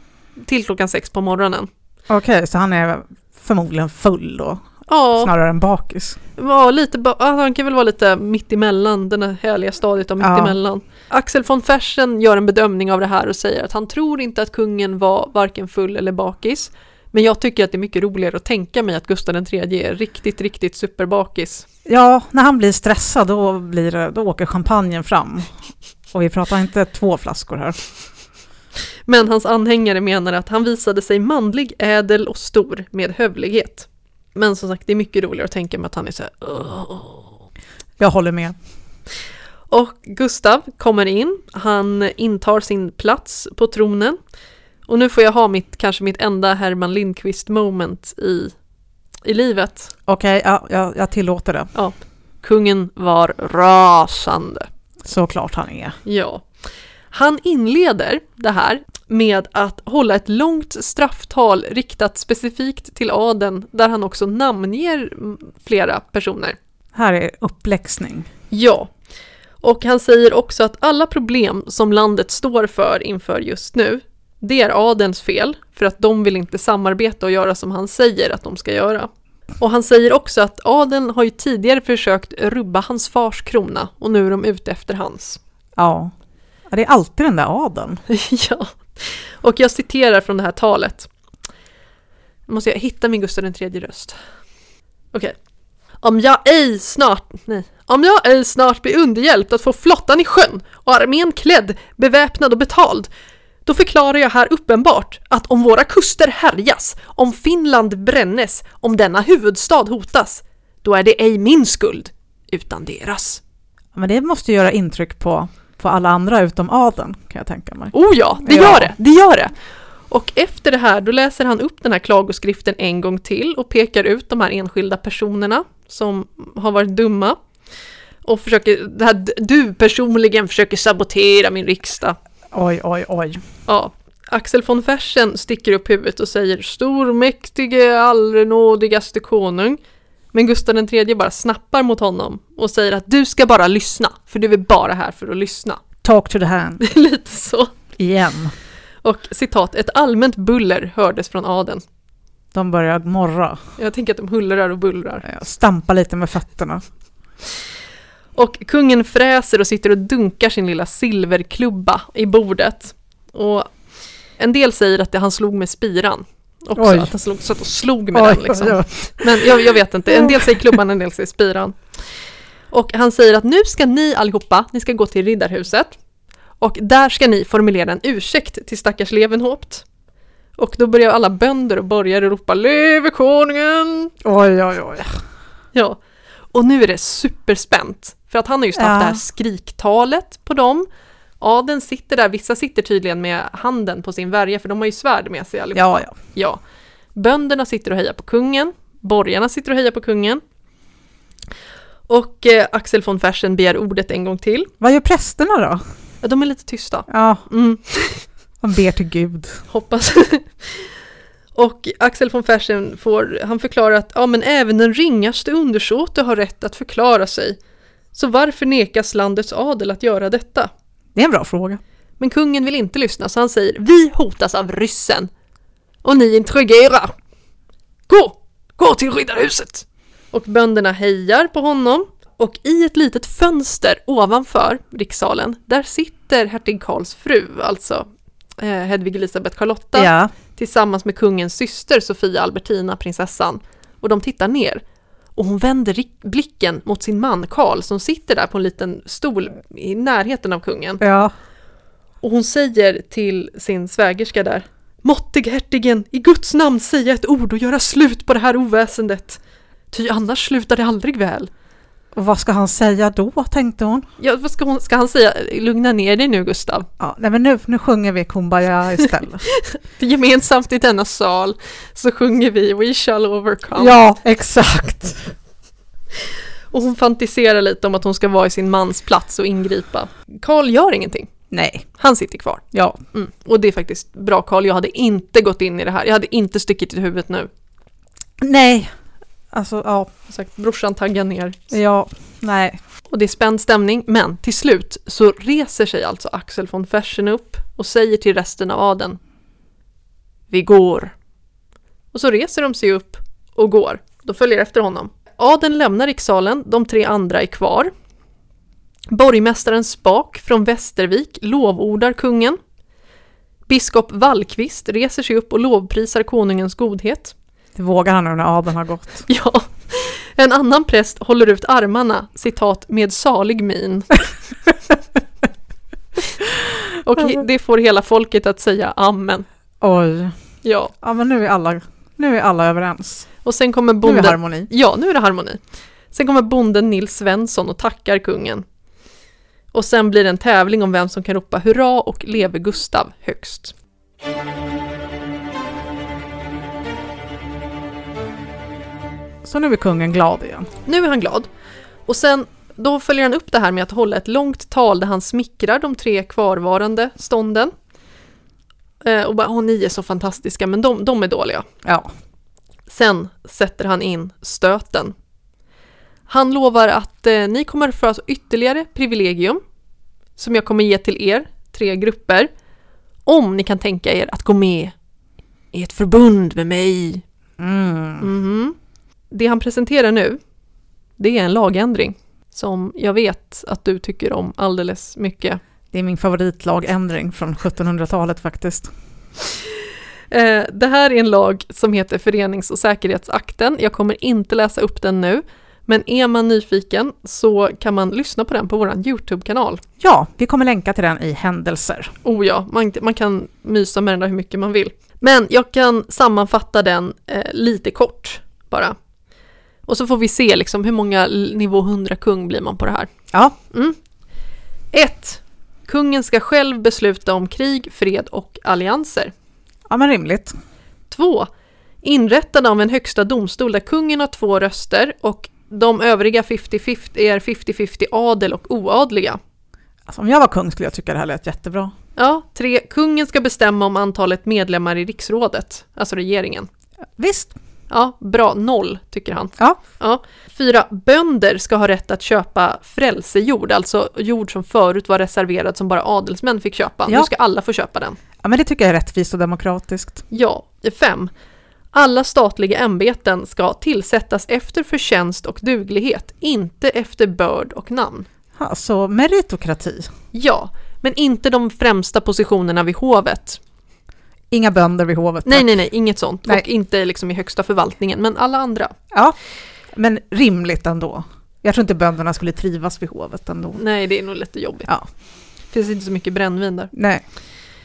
till klockan sex på morgonen. Okej, så han är förmodligen full då, Ja, snarare än bakis. var lite, ba- ja, han kan väl vara lite mittemellan, den här härliga stadiet av Ja. Axel von Fersen gör en bedömning av det här och säger att han tror inte att kungen var varken full eller bakis. Men jag tycker att det är mycket roligare att tänka mig att Gustav III är riktigt, riktigt superbakis. Ja, när han blir stressad då, blir det, då åker champagnen fram. Och vi pratar inte två flaskor här. Men hans anhängare menar att han visade sig manlig, ädel och stor med hövlighet. Men som sagt, det är mycket roligare att tänka mig att han är så här. Jag håller med. Och Gustav kommer in, han intar sin plats på tronen. Och nu får jag ha mitt, kanske mitt enda Herman Lindqvist moment i, i livet. Okej, ja, jag, jag tillåter det. Kungen var rasande. Såklart han är. Ja. Han inleder det här med att hålla ett långt strafftal riktat specifikt till adeln där han också namnger flera personer. Här är uppläxning. Ja, och han säger också att alla problem som landet står för inför just nu, det är adelns fel, för att de vill inte samarbeta och göra som han säger att de ska göra. Och han säger också att adeln har ju tidigare försökt rubba hans fars krona och nu är de ute efter hans. Ja. Det är alltid den där adeln. [LAUGHS] ja, och jag citerar från det här talet. Nu måste jag hitta min Gustav III röst. Okej. Om jag ej snart, nej, om jag ej snart blir underhjälpt att få flottan i sjön och armén klädd, beväpnad och betald, då förklarar jag här uppenbart att om våra kuster härjas, om Finland brännes, om denna huvudstad hotas, då är det ej min skuld, utan deras. Men det måste göra intryck på, på alla andra utom adeln, kan jag tänka mig. Oh ja, det Ja. gör det, det gör det! Och efter det här, då läser han upp den här klagoskriften en gång till och pekar ut de här enskilda personerna som har varit dumma. Och försöker, det här, du personligen försöker sabotera min riksdag. Oj, oj, oj. Ja, Axel von Fersen sticker upp huvudet och säger stormäktige, allrenådigaste konung. Men Gustav III bara snappar mot honom och säger att du ska bara lyssna, för du är bara här för att lyssna. Talk to the hand. [LAUGHS] Lite så. Igen. Och citat, ett allmänt buller hördes från adeln. De börjar morra, Jag tänker att de hullrar och bullrar. stampa lite med fötterna. Och kungen fräser och sitter och dunkar sin lilla silverklubba i bordet. Och en del säger att det han slog med spiran. Också, Oj. att han slog, satt och slog med den liksom. oj, oj. Men jag, jag vet inte, en del säger klubban, en del säger spiran. Och han säger att nu ska ni allihopa, ni ska gå till riddarhuset. Och där ska ni formulera en ursäkt till stackars Levenhaupt. Och då börjar alla bönder och borgare ropa Leve konungen! oj, oj, oj. Ja, och nu är det superspänt. För att han har just haft Ja. det här skriktalet på dem. Adeln sitter där, vissa sitter tydligen med handen på sin värja för de har ju svärd med sig allihopa. Ja, ja. ja. Bönderna sitter och hejar på kungen, borgarna sitter och hejar på kungen. Och eh, Axel von Fersen begär ordet en gång till. Vad gör prästerna då? Ja, de är lite tysta. Ja, Mm. de ber till Gud. Hoppas. [LAUGHS] Och Axel von Fersen får, han förklarar att ja, men även den ringaste undersåte har rätt att förklara sig. Så varför nekas landets adel att göra detta? Det är en bra fråga. Men kungen vill inte lyssna så han säger vi hotas av ryssen. Och ni intrigerar. Gå! Gå till riddarhuset! Och bönderna hejar på honom. Och i ett litet fönster ovanför rikssalen, där sitter hertig Karls fru, alltså eh, Hedvig Elisabeth Charlotta, Ja. tillsammans med kungens syster Sofia Albertina, prinsessan. Och de tittar ner. Och hon vänder blicken mot sin man Karl som sitter där på en liten stol i närheten av kungen. Ja. Och hon säger till sin svägerska där Måttig hertigen, i Guds namn säga ett ord och göra slut på det här oväsendet. Ty annars slutar det aldrig väl. Och vad ska han säga då, tänkte hon. Ja, vad ska, hon, ska han säga? Lugna ner dig nu Gustav. Ja, nej, men nu, nu sjunger vi Kumbaya istället. [LAUGHS] Gemensamt i denna sal så sjunger vi We shall overcome. ja, exakt. Och hon fantiserar lite om att hon ska vara i sin mans plats och ingripa. Karl gör ingenting. Nej, Han sitter kvar. ja. Mm. Och det är faktiskt bra Karl, jag hade inte gått in i det här. Jag hade inte styckit i huvudet nu. Nej, alltså ja, sagt, brorsan taggar ner. ja, nej. Och det är spänd stämning, men till slut så reser sig alltså Axel von Fersen upp och säger till resten av adeln Vi går. Och så reser de sig upp och går. Då följer efter honom. Adeln lämnar rikssalen, de tre andra är kvar. Borgmästaren Spak från Västervik lovordar kungen. Biskop Wallqvist reser sig upp och lovprisar konungens godhet. Det vågar han nu när adeln har gått. [LAUGHS] Ja, en annan präst håller ut armarna, citat, med salig min. [LAUGHS] Och he- det får hela folket att säga amen. Oj. Ja, Ja, men nu är alla, nu är alla överens. och sen kommer Nu är bonden... harmoni. Ja, nu är det harmoni. Sen kommer bonden Nils Svensson och tackar kungen. Och sen blir det en tävling om vem som kan ropa hurra och leve Gustav högst. Så nu är kungen glad igen. Nu är han glad. Och sen, då följer han upp det här med att hålla ett långt tal där han smickrar de tre kvarvarande stånden. Eh, och bara, åh ni är så fantastiska, men de, de är dåliga. Ja. Sen sätter han in stöten. Han lovar att eh, ni kommer att få ytterligare privilegium som jag kommer ge till er, tre grupper, om ni kan tänka er att gå med i ett förbund med mig. Mm. Mhm. Det han presenterar nu, det är en lagändring som jag vet att du tycker om alldeles mycket. Det är min favoritlagändring från 1700-talet faktiskt. Eh, det här är en lag som heter Förenings och säkerhetsakten. Jag kommer inte läsa upp den nu, men är man nyfiken så kan man lyssna på den på vår YouTube-kanal. Ja, vi kommer länka till den i händelser. Oh ja, man, man kan mysa med den där hur mycket man vill. Men jag kan sammanfatta den eh, lite kort bara. Och så får vi se liksom hur många nivå 100 kung blir man på det här. Ja, 1. Kungen ska själv besluta om krig, fred och allianser. ja men rimligt. 2. Inrättande av en högsta domstol där kungen har två röster och de övriga 50-50 är 50-50 adel och oadliga. Alltså, om jag var kung skulle jag tycka det här lät jättebra. Ja, 3. Kungen ska bestämma om antalet medlemmar i riksrådet, alltså regeringen. Visst. Ja, bra. Noll, tycker han. Ja. Ja. 4. Bönder ska ha rätt att köpa frälsejord, alltså jord som förut var reserverad som bara adelsmän fick köpa. Ja. Nu ska alla få köpa den. ja, men det tycker jag är rättvist och demokratiskt. Ja. 5. Alla statliga ämbeten ska tillsättas efter förtjänst och duglighet, inte efter börd och namn. Alltså meritokrati. Ja, men inte de främsta positionerna vid hovet. Inga bönder vid hovet. Nej, nej, nej, inget sånt. Nej. Och inte liksom i högsta förvaltningen, men alla andra. Ja, men rimligt ändå. Jag tror inte bönderna skulle trivas vid hovet ändå. Nej, det är nog lite jobbigt. Ja. finns inte så mycket brännvin där. Nej.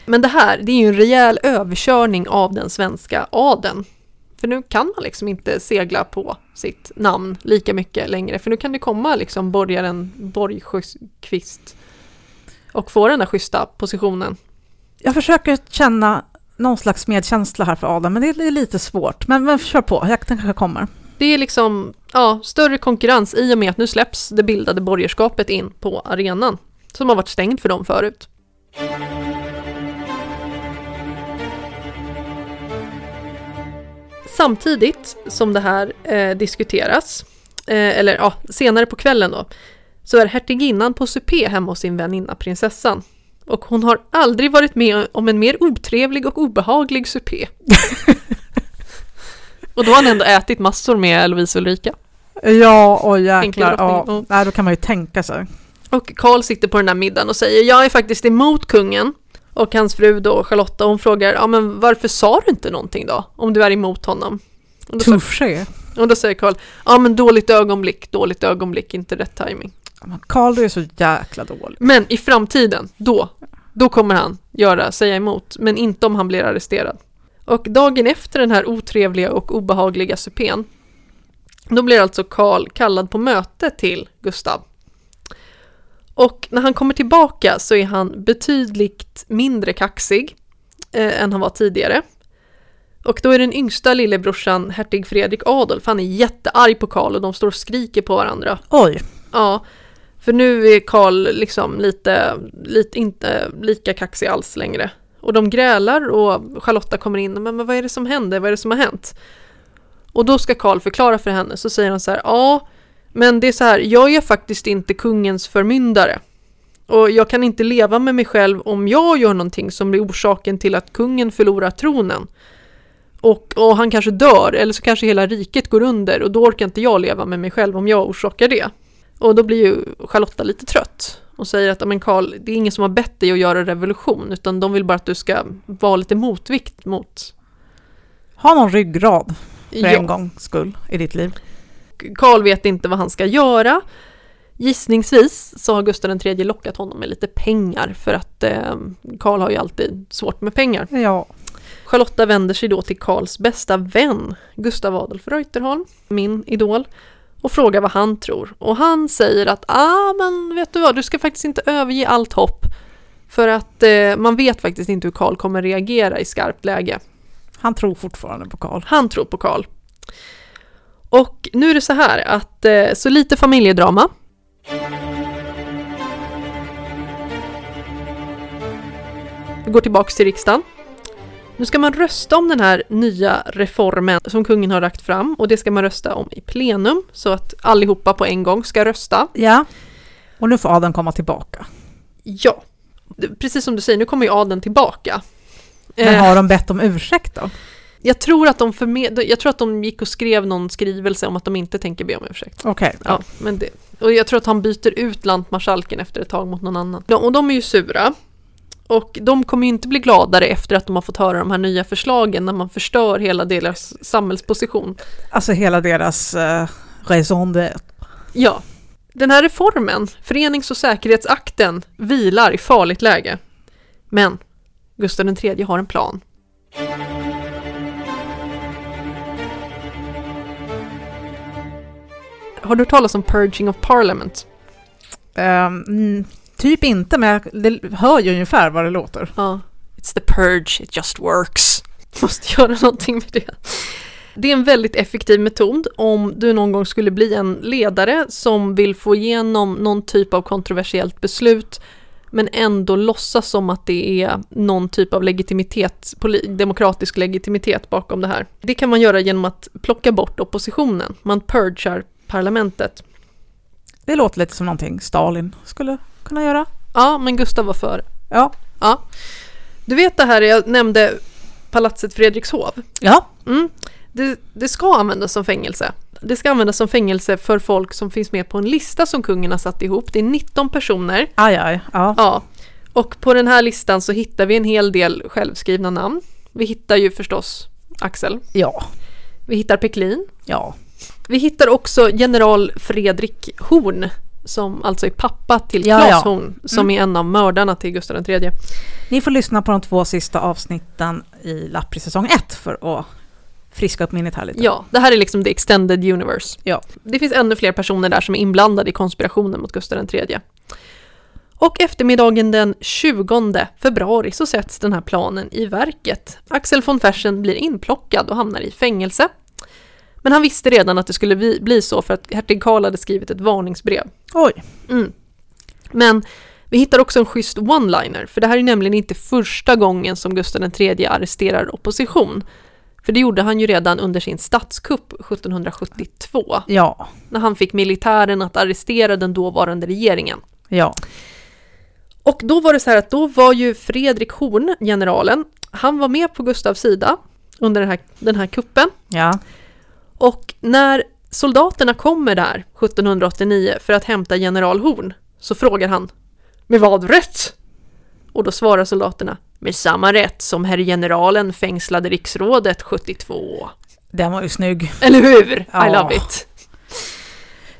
Men det här, det är ju en rejäl överkörning av den svenska adeln. För nu kan man liksom inte segla på sitt namn lika mycket längre. För nu kan det komma liksom borgaren Borgqvist och få den där schyssta positionen. Jag försöker känna någon slags medkänsla här för Adam, men det är lite svårt. Men, men kör på, jag kanske kommer. Det är liksom ja, större konkurrens i och med att nu släpps det bildade borgerskapet in på arenan. Som har varit stängd för dem förut. Samtidigt som det här eh, diskuteras, eh, eller ja, senare på kvällen då, så är hertiginnan på supé hemma hos sin väninna prinsessan. Och hon har aldrig varit med om en mer otrevlig och obehaglig supé. [LAUGHS] och då har han ändå ätit massor med Lovisa Ulrika. Ja, och jäklar. Ja. drottning, Nej, då kan man ju tänka sig. Och Karl sitter på den där middagen och säger jag är faktiskt emot kungen. Och hans fru då, Charlotta, hon frågar ja men varför sa du inte någonting då? Om du är emot honom. Och Touché. och då säger Karl ja men dåligt ögonblick, dåligt ögonblick, inte rätt timing. Karl, är så jäkla dålig. Men i framtiden, då, då kommer han göra, säga emot, men inte om han blir arresterad. Och dagen efter den här otrevliga och obehagliga supén, då blir alltså Karl kallad på möte till Gustav. Och när han kommer tillbaka så är han betydligt mindre kaxig eh, än han var tidigare. Och då är den yngsta lillebrorsan, hertig Fredrik Adolf, han är jättearg på Karl och de står och skriker på varandra. Oj. Ja, för nu är Karl liksom lite, lite, inte lika kaxig alls längre. Och de grälar och Charlotta kommer in, men, men vad är det som händer, vad är det som har hänt? Och då ska Karl förklara för henne, så säger han så här, ja, men det är så här, jag är faktiskt inte kungens förmyndare. Och jag kan inte leva med mig själv om jag gör någonting som blir orsaken till att kungen förlorar tronen. Och, och han kanske dör, eller så kanske hela riket går under och då orkar inte jag leva med mig själv om jag orsakar det. Och då blir ju Charlotta lite trött och säger att men Karl, det är ingen som har bett dig att göra revolution utan de vill bara att du ska vara lite motvikt mot... Ha någon ryggrad för Ja, en gångs skull i ditt liv. Karl vet inte vad han ska göra. Gissningsvis så har Gustav III lockat honom med lite pengar för att eh, Karl har ju alltid svårt med pengar. Ja. Charlotta vänder sig då till Karls bästa vän, Gustav Adolf Reuterholm, min idol, och frågar vad han tror. Och han säger att, ah men vet du vad, du ska faktiskt inte överge allt hopp. För att eh, man vet faktiskt inte hur Karl kommer reagera i skarpt läge. Han tror fortfarande på Karl. Han tror på Karl. Och nu är det så här att, eh, så lite familjedrama. Vi går tillbaks till riksdagen. Nu ska man rösta om den här nya reformen som kungen har lagt fram och det ska man rösta om i plenum så att allihopa på en gång ska rösta. Ja. Och nu får Adam komma tillbaka. Ja, precis som du säger, nu kommer ju adeln tillbaka. Men Eh, har de bett om ursäkt då? jag, tror att de förmed- jag tror att de gick och skrev någon skrivelse om att de inte tänker be om ursäkt. Okej. Ja, men det, och jag tror att han byter ut lantmarskalken efter ett tag mot någon annan. Och de är ju sura. Och de kommer ju inte bli gladare efter att de har fått höra de här nya förslagen när man förstör hela deras samhällsposition. Alltså hela deras uh, raison d'être. Ja, den här reformen, förenings och säkerhetsakten, vilar i farligt läge. Men Gustav III har en plan. Har du hört talas om Purging of Parliament? Mm, typ inte, men jag det hör ju ungefär vad det låter. Ja. It's the purge, it just works. [LAUGHS] Måste göra någonting med det. Det är en väldigt effektiv metod om du någon gång skulle bli en ledare som vill få igenom någon typ av kontroversiellt beslut men ändå låtsas som att det är någon typ av legitimitet, demokratisk legitimitet bakom det här. Det kan man göra genom att plocka bort oppositionen. Man purgar parlamentet. Det låter lite som någonting Stalin skulle kunna göra. Ja, men Gustav var för. Ja. Ja. Du vet det här jag nämnde palatset Fredrikshov? Ja. Mm. det, det ska användas som fängelse. Det ska användas som fängelse för folk som finns med på en lista som kungen har satt ihop. Det är 19 personer. Aj, aj, ja. Ja, och på den här listan så hittar vi en hel del självskrivna namn. Vi hittar ju förstås Axel. Ja. Vi hittar Peklin. Ja. Vi hittar också general Fredrik Horn som alltså är pappa till Ja, Claes ja. Mm. Horn som är en av mördarna till Gustav III. Ni får lyssna på de två sista avsnitten i Lappri säsong 1 för att friska upp minnet här lite. Ja, det här är liksom the extended universe. Ja. Det finns ännu fler personer där som är inblandade i konspirationen mot Gustav III. Och eftermiddagen den 20 februari så sätts den här planen i verket. Axel von Fersen blir inplockad och hamnar i fängelse. Men han visste redan att det skulle bli, så för att hertig Karl hade skrivit ett varningsbrev. Oj. Mm. Men vi hittar också en schysst one-liner, för det här är nämligen inte första gången som Gustav III arresterar opposition. För det gjorde han ju redan under sin statskupp 1772, Ja. när han fick militären att arrestera den dåvarande regeringen. Ja. Och då var det så här att då var ju Fredrik Horn, generalen, han var med på Gustavs sida under den här, den här kuppen. Ja. Och när soldaterna kommer där 1789 för att hämta general Horn så frågar han Med vad rätt? Och då svarar soldaterna Med samma rätt som herr generalen fängslade riksrådet 72. Den var ju snygg. Eller hur? I Ja. love it!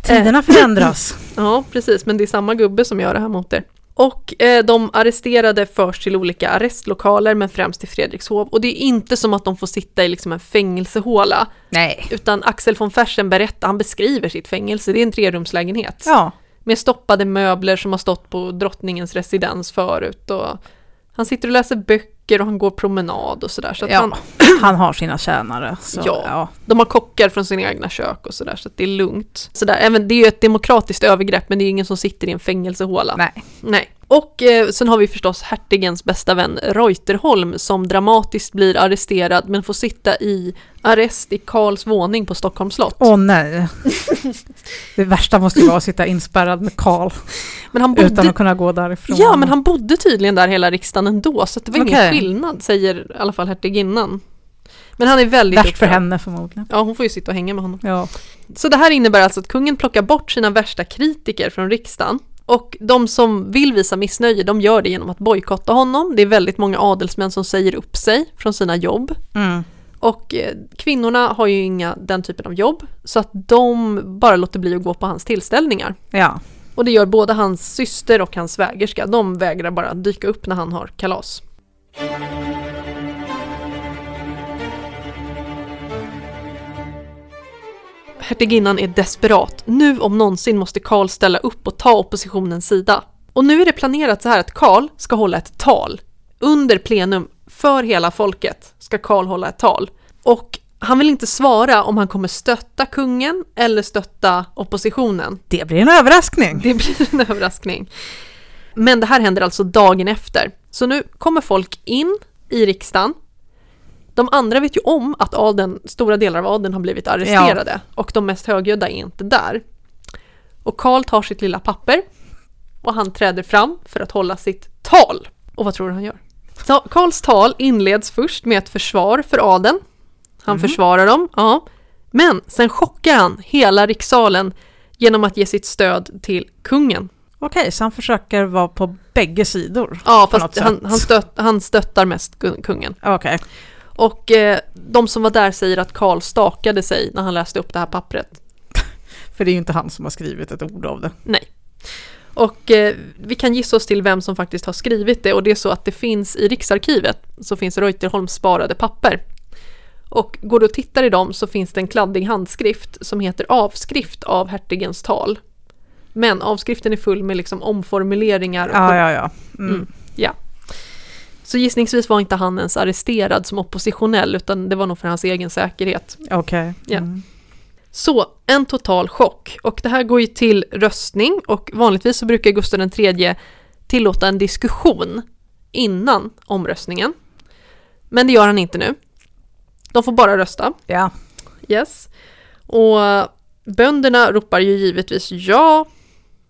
Tiderna förändras. [LAUGHS] Ja, precis, men det är samma gubbe som gör det här mot er. Och eh, de arresterade förs till olika arrestlokaler, men främst till Fredrikshov. Och det är inte som att de får sitta i liksom en fängelsehåla, Nej. utan Axel von Fersen berättar, han beskriver sitt fängelse, det är en trerumslägenhet. Ja. Med stoppade möbler som har stått på drottningens residens förut. Och han sitter och läser böcker och han går promenad och sådär. Så ja. han, [CLEARS THROAT] Han har sina tjänare. Så, Ja. ja. de har kockar från sina egna kök och sådär, så att det är lugnt. Så där, även, det är ju ett demokratiskt övergrepp, men det är ju ingen som sitter i en fängelsehåla. Nej. Nej. Och eh, sen har vi förstås hertigens bästa vän Reuterholm som dramatiskt blir arresterad men får sitta i arrest i Karls våning på Stockholms slott. Åh nej. [LAUGHS] Det värsta måste ju vara att sitta inspärrad med Karl Men han utan bodde, att kunna gå därifrån. ja, men han bodde tydligen där hela riksdagen ändå så det var ingen Okej. skillnad säger i alla fall hertiginnan. Men han är väldigt Värst för henne förmodligen. Ja, hon får ju sitta och hänga med honom. Ja. Så det här innebär alltså att kungen plockar bort sina värsta kritiker från riksdagen. Och de som vill visa missnöje, de gör det genom att bojkotta honom. Det är väldigt många adelsmän som säger upp sig från sina jobb. Mm. Och eh, kvinnorna har ju inga den typen av jobb, så att de bara låter bli att gå på hans tillställningar. ja. Och det gör både hans syster och hans svägerska. De vägrar bara dyka upp när han har kalas. Hertiginnan är desperat. Nu om någonsin måste Karl ställa upp och ta oppositionens sida. Och nu är det planerat så här att Karl ska hålla ett tal. Under plenum, för hela folket, ska Karl hålla ett tal. Och han vill inte svara om han kommer stötta kungen eller stötta oppositionen. Det blir en överraskning. Det blir en överraskning. Men det här händer alltså dagen efter. Så nu kommer folk in i riksdagen. De andra vet ju om att adeln, stora delar av adeln har blivit arresterade och de mest högljudda är inte där. Och Karl tar sitt lilla papper och han träder fram för att hålla sitt tal. Och vad tror du han gör? Så Karls tal inleds först med ett försvar för adeln. Han försvarar dem, ja. Men sen chockar han hela rikssalen genom att ge sitt stöd till kungen. Okej, så han försöker vara på bägge sidor? Ja, fast han, han, stött, han stöttar mest ku- kungen. Okej. Och eh, de som var där säger att Karl stakade sig när han läste upp det här pappret. [LAUGHS] För det är ju inte han som har skrivit ett ord av det. Nej. Och eh, vi kan gissa oss till vem som faktiskt har skrivit det och det är så att det finns i Riksarkivet så finns Reuterholms sparade papper. Och går du och tittar i dem så finns det en kladdig handskrift som heter avskrift av hertigens tal. Men avskriften är full med liksom omformuleringar och Ja, ja, ja. Mm. Mm. Ja. Så gissningsvis var inte han ens arresterad som oppositionell utan det var nog för hans egen säkerhet. Okej. Ja. Mm. Så, en total chock. Och det här går ju till röstning och vanligtvis så brukar Gustav III tillåta en diskussion innan omröstningen. Men det gör han inte nu. De får bara rösta. Ja. Yes. Och bönderna ropar ju givetvis ja.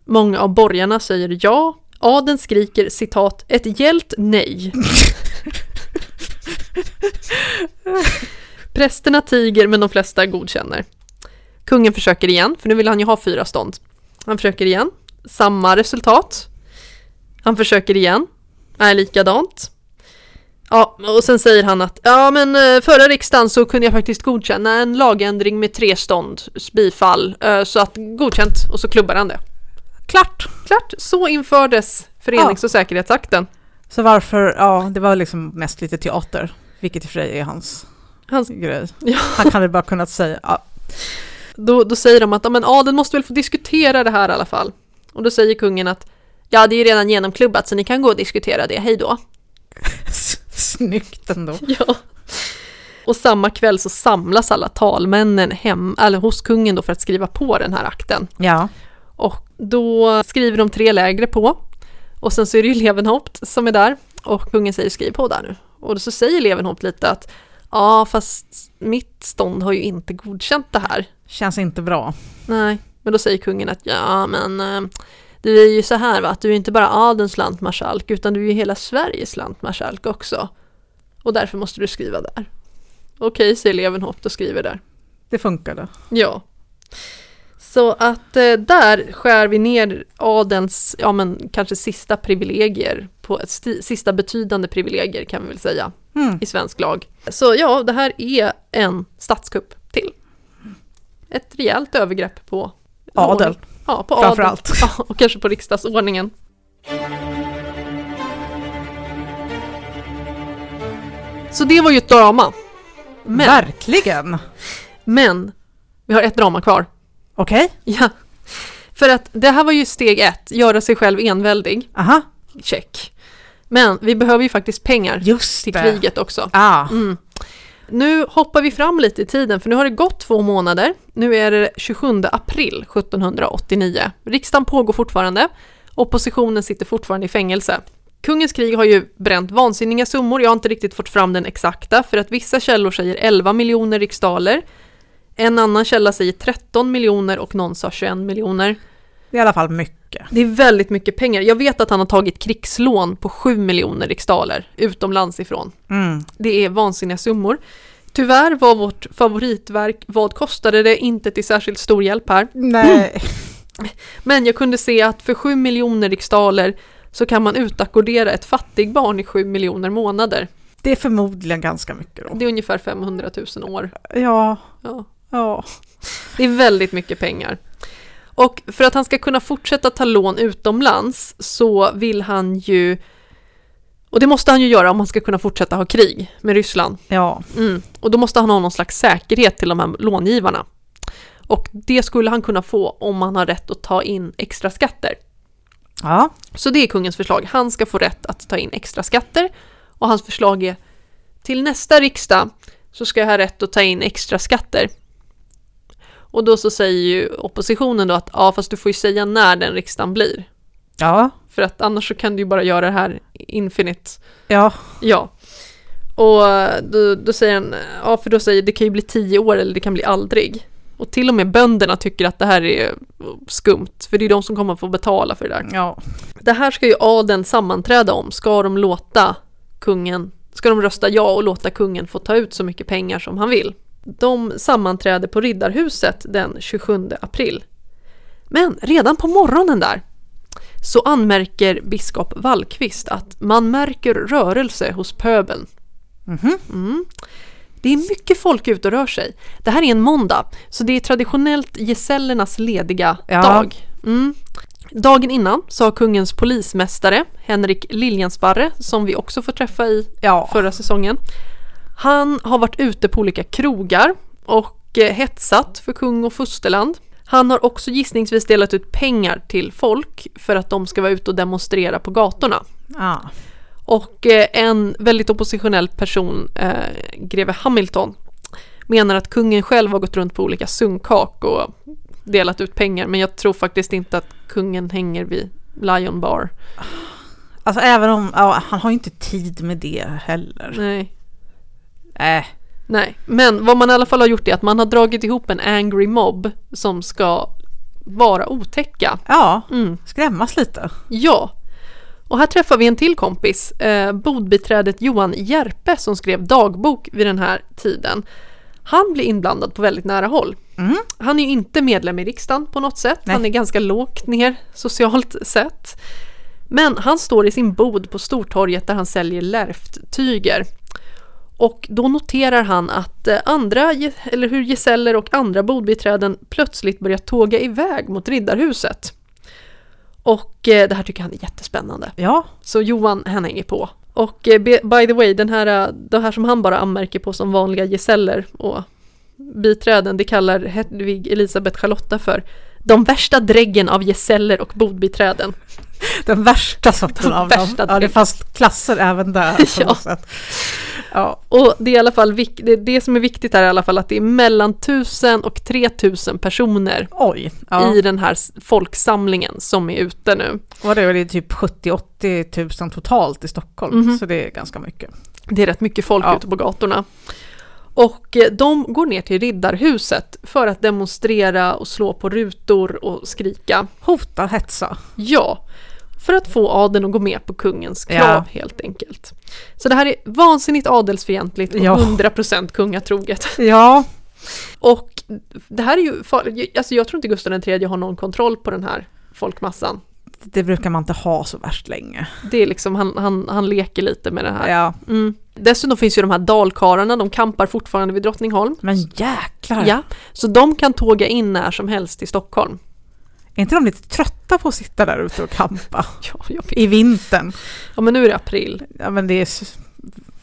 Många av borgarna säger ja. Adeln skriker citat ett gällt nej. [LAUGHS] Prästerna tiger men de flesta godkänner. Kungen försöker igen, för nu vill han ju ha fyra stånd. Han försöker igen, samma resultat. Han försöker igen, är likadant. Ja, och sen säger han att ja men eh, förra riksdagen så kunde jag faktiskt godkänna en lagändring med tre stånd bifall eh, så att godkänt och så klubbar han det. Klart! Klart, så infördes förenings och säkerhetsakten. Så varför, ja det var liksom mest lite teater, vilket i och för sig är hans Hans, grej. ja, Han hade bara kunnat säga, ja, då, då säger de att ja, men adeln måste väl få diskutera det här i alla fall. Och då säger kungen att ja det är redan genomklubbat så ni kan gå och diskutera det, hej då. [LAUGHS] snyggt ändå. Ja. Och samma kväll så samlas alla talmännen hem, eller hos kungen då för att skriva på den här akten. Ja, Och då skriver de tre lägre på. Och sen så är det ju Levenhaupt som är där. Och kungen säger skriv på där nu. Och då så säger Levenhaupt lite att ja fast mitt stånd har ju inte godkänt det här. känns inte bra. Nej, men då säger kungen att ja men eh, det är ju så här va, att du är inte bara adelns lantmarskalk utan du är ju hela Sveriges lantmarskalk också. Och därför måste du skriva där. Okej, säger Levenhaupt och skriver där. Det funkade. Ja. Så att eh, där skär vi ner adelns, ja men kanske sista privilegier, på sti- sista betydande privilegier kan vi väl säga, Mm. i svensk lag. Så ja, det här är en statskupp till. Ett rejält övergrepp på Adel. ordning. Ja, på Framför adel. [LAUGHS] Ja, och kanske på riksdagsordningen. Så det var ju ett drama. Men, Verkligen! men vi har ett drama kvar. Okej, Ja, för att det här var ju steg ett, göra sig själv enväldig, aha, check. Men vi behöver ju faktiskt pengar just till det. kriget också. Ah, Mm. Nu hoppar vi fram lite i tiden, för nu har det gått två månader. Nu är det 27 april 1789. Riksdagen pågår fortfarande. Oppositionen sitter fortfarande i fängelse. Kungens krig har ju bränt vansinniga summor. Jag har inte riktigt fått fram den exakta, för att vissa källor säger 11 miljoner riksdaler. En annan källa säger 13 miljoner och någon sa 21 miljoner. det är i alla fall mycket. Det är väldigt mycket pengar. Jag vet att han har tagit krigslån på 7 miljoner riksdaler utomlands ifrån. Mm. Det är vansinniga summor. Tyvärr var vårt favoritverk Vad kostade det inte till särskilt stor hjälp här. Nej, [CLEARS THROAT] Men jag kunde se att för 7 miljoner riksdaler så kan man utackordera ett fattigbarn i 7 miljoner månader. det är förmodligen ganska mycket då. Det är ungefär 500 000 år. Ja, Ja. Ja. Det är väldigt mycket pengar. Och för att han ska kunna fortsätta ta lån utomlands så vill han ju, och det måste han ju göra om han ska kunna fortsätta ha krig med Ryssland. Ja, Mm. Och då måste han ha någon slags säkerhet till de här långivarna. Och det skulle han kunna få om han har rätt att ta in extra skatter. ja. Så det är kungens förslag. Han ska få rätt att ta in extra skatter. Och hans förslag är till nästa riksdag så ska jag ha rätt att ta in extra skatter. Och då så säger ju oppositionen då att ja fast du får ju säga när den riksdagen blir. ja. För att annars så kan du ju bara göra det här infinite. ja. Ja. Och då, då säger han, ja för då säger det kan ju bli tio år eller det kan bli aldrig. Och till och med bönderna tycker att det här är skumt, för det är de som kommer att få betala för det där. ja. Det här ska ju adeln sammanträda om. Ska de låta kungen, ska de rösta ja och låta kungen få ta ut så mycket pengar som han vill? De sammanträder på Riddarhuset den 27 april. Men redan på morgonen där så anmärker biskop Wallqvist att man märker rörelse hos pöbeln. Mhm. Mm. Det är mycket folk ute och rör sig. Det här är en måndag, så det är traditionellt gesällernas lediga Ja. dag. Mm. Dagen innan så har kungens polismästare, Henrik Liljensparre, som vi också får träffa i Ja. förra säsongen, han har varit ute på olika krogar och eh, hetsat för kung och fosterland. Han har också gissningsvis delat ut pengar till folk för att de ska vara ute och demonstrera på gatorna. ja. Och eh, en väldigt oppositionell person, eh, greve Hamilton, menar att kungen själv har gått runt på olika sunkak och delat ut pengar. Men jag tror faktiskt inte att kungen hänger vid Lion Bar. Alltså även om, ja, han har ju inte tid med det heller. Nej. Äh. Nej, men vad man i alla fall har gjort är att man har dragit ihop en angry mob som ska vara otäcka. Ja, Mm. skrämmas lite. Ja. Och här träffar vi en till kompis, eh, bodbiträdet Johan Järpe som skrev dagbok vid den här tiden. Han blir inblandad på väldigt nära håll. Mm. Han är ju inte medlem i riksdagen på något sätt. Nej. Han är ganska lågt ner socialt sett. Men han står i sin bod på Stortorget där han säljer lärfttyger. Och då noterar han att eh, andra, eller hur gesäller och andra bodbiträden plötsligt börjar tåga iväg mot Riddarhuset. Och eh, det här tycker han är jättespännande. Ja, Så Johan, han hänger på. Och eh, by the way, den här, det här som han bara anmärker på som vanliga gesäller och biträden, det kallar Hedvig Elisabeth Charlotta för de värsta dräggen av gesäller och bodbiträden. den värsta sorten av [LAUGHS] dem. Ja, det fanns klasser även där på [LAUGHS] Ja. något sätt. Ja, Och det är i alla fall det, det som är viktigt här är i alla fall att det är mellan 1000 och 3000 personer oj. Ja. i den här folksamlingen som är ute nu. Och det är typ 70-80 tusen totalt i Stockholm, Mhm. så det är ganska mycket. Det är rätt mycket folk Ja. ute på gatorna. Och eh, de går ner till Riddarhuset för att demonstrera och slå på rutor och skrika. Hota, hetsa. Ja, för att få adeln att gå med på kungens krav Ja. helt enkelt. Så det här är vansinnigt adelsfientligt och Ja. 100% kungatroget. Ja, Och det här är ju farligt. Alltså jag tror inte Gustav III har någon kontroll på den här folkmassan. det brukar man inte ha så värst länge. Det är liksom, han, han, han leker lite med det här. Ja, Mm. Dessutom finns ju de här dalkarlarna, de kampar fortfarande vid Drottningholm. men jäklar. Ja, så de kan tåga in när som helst till Stockholm. Är inte de lite trötta på att sitta där ute och kampa [LAUGHS] Ja, i vintern? ja men nu är det april. Ja, men det är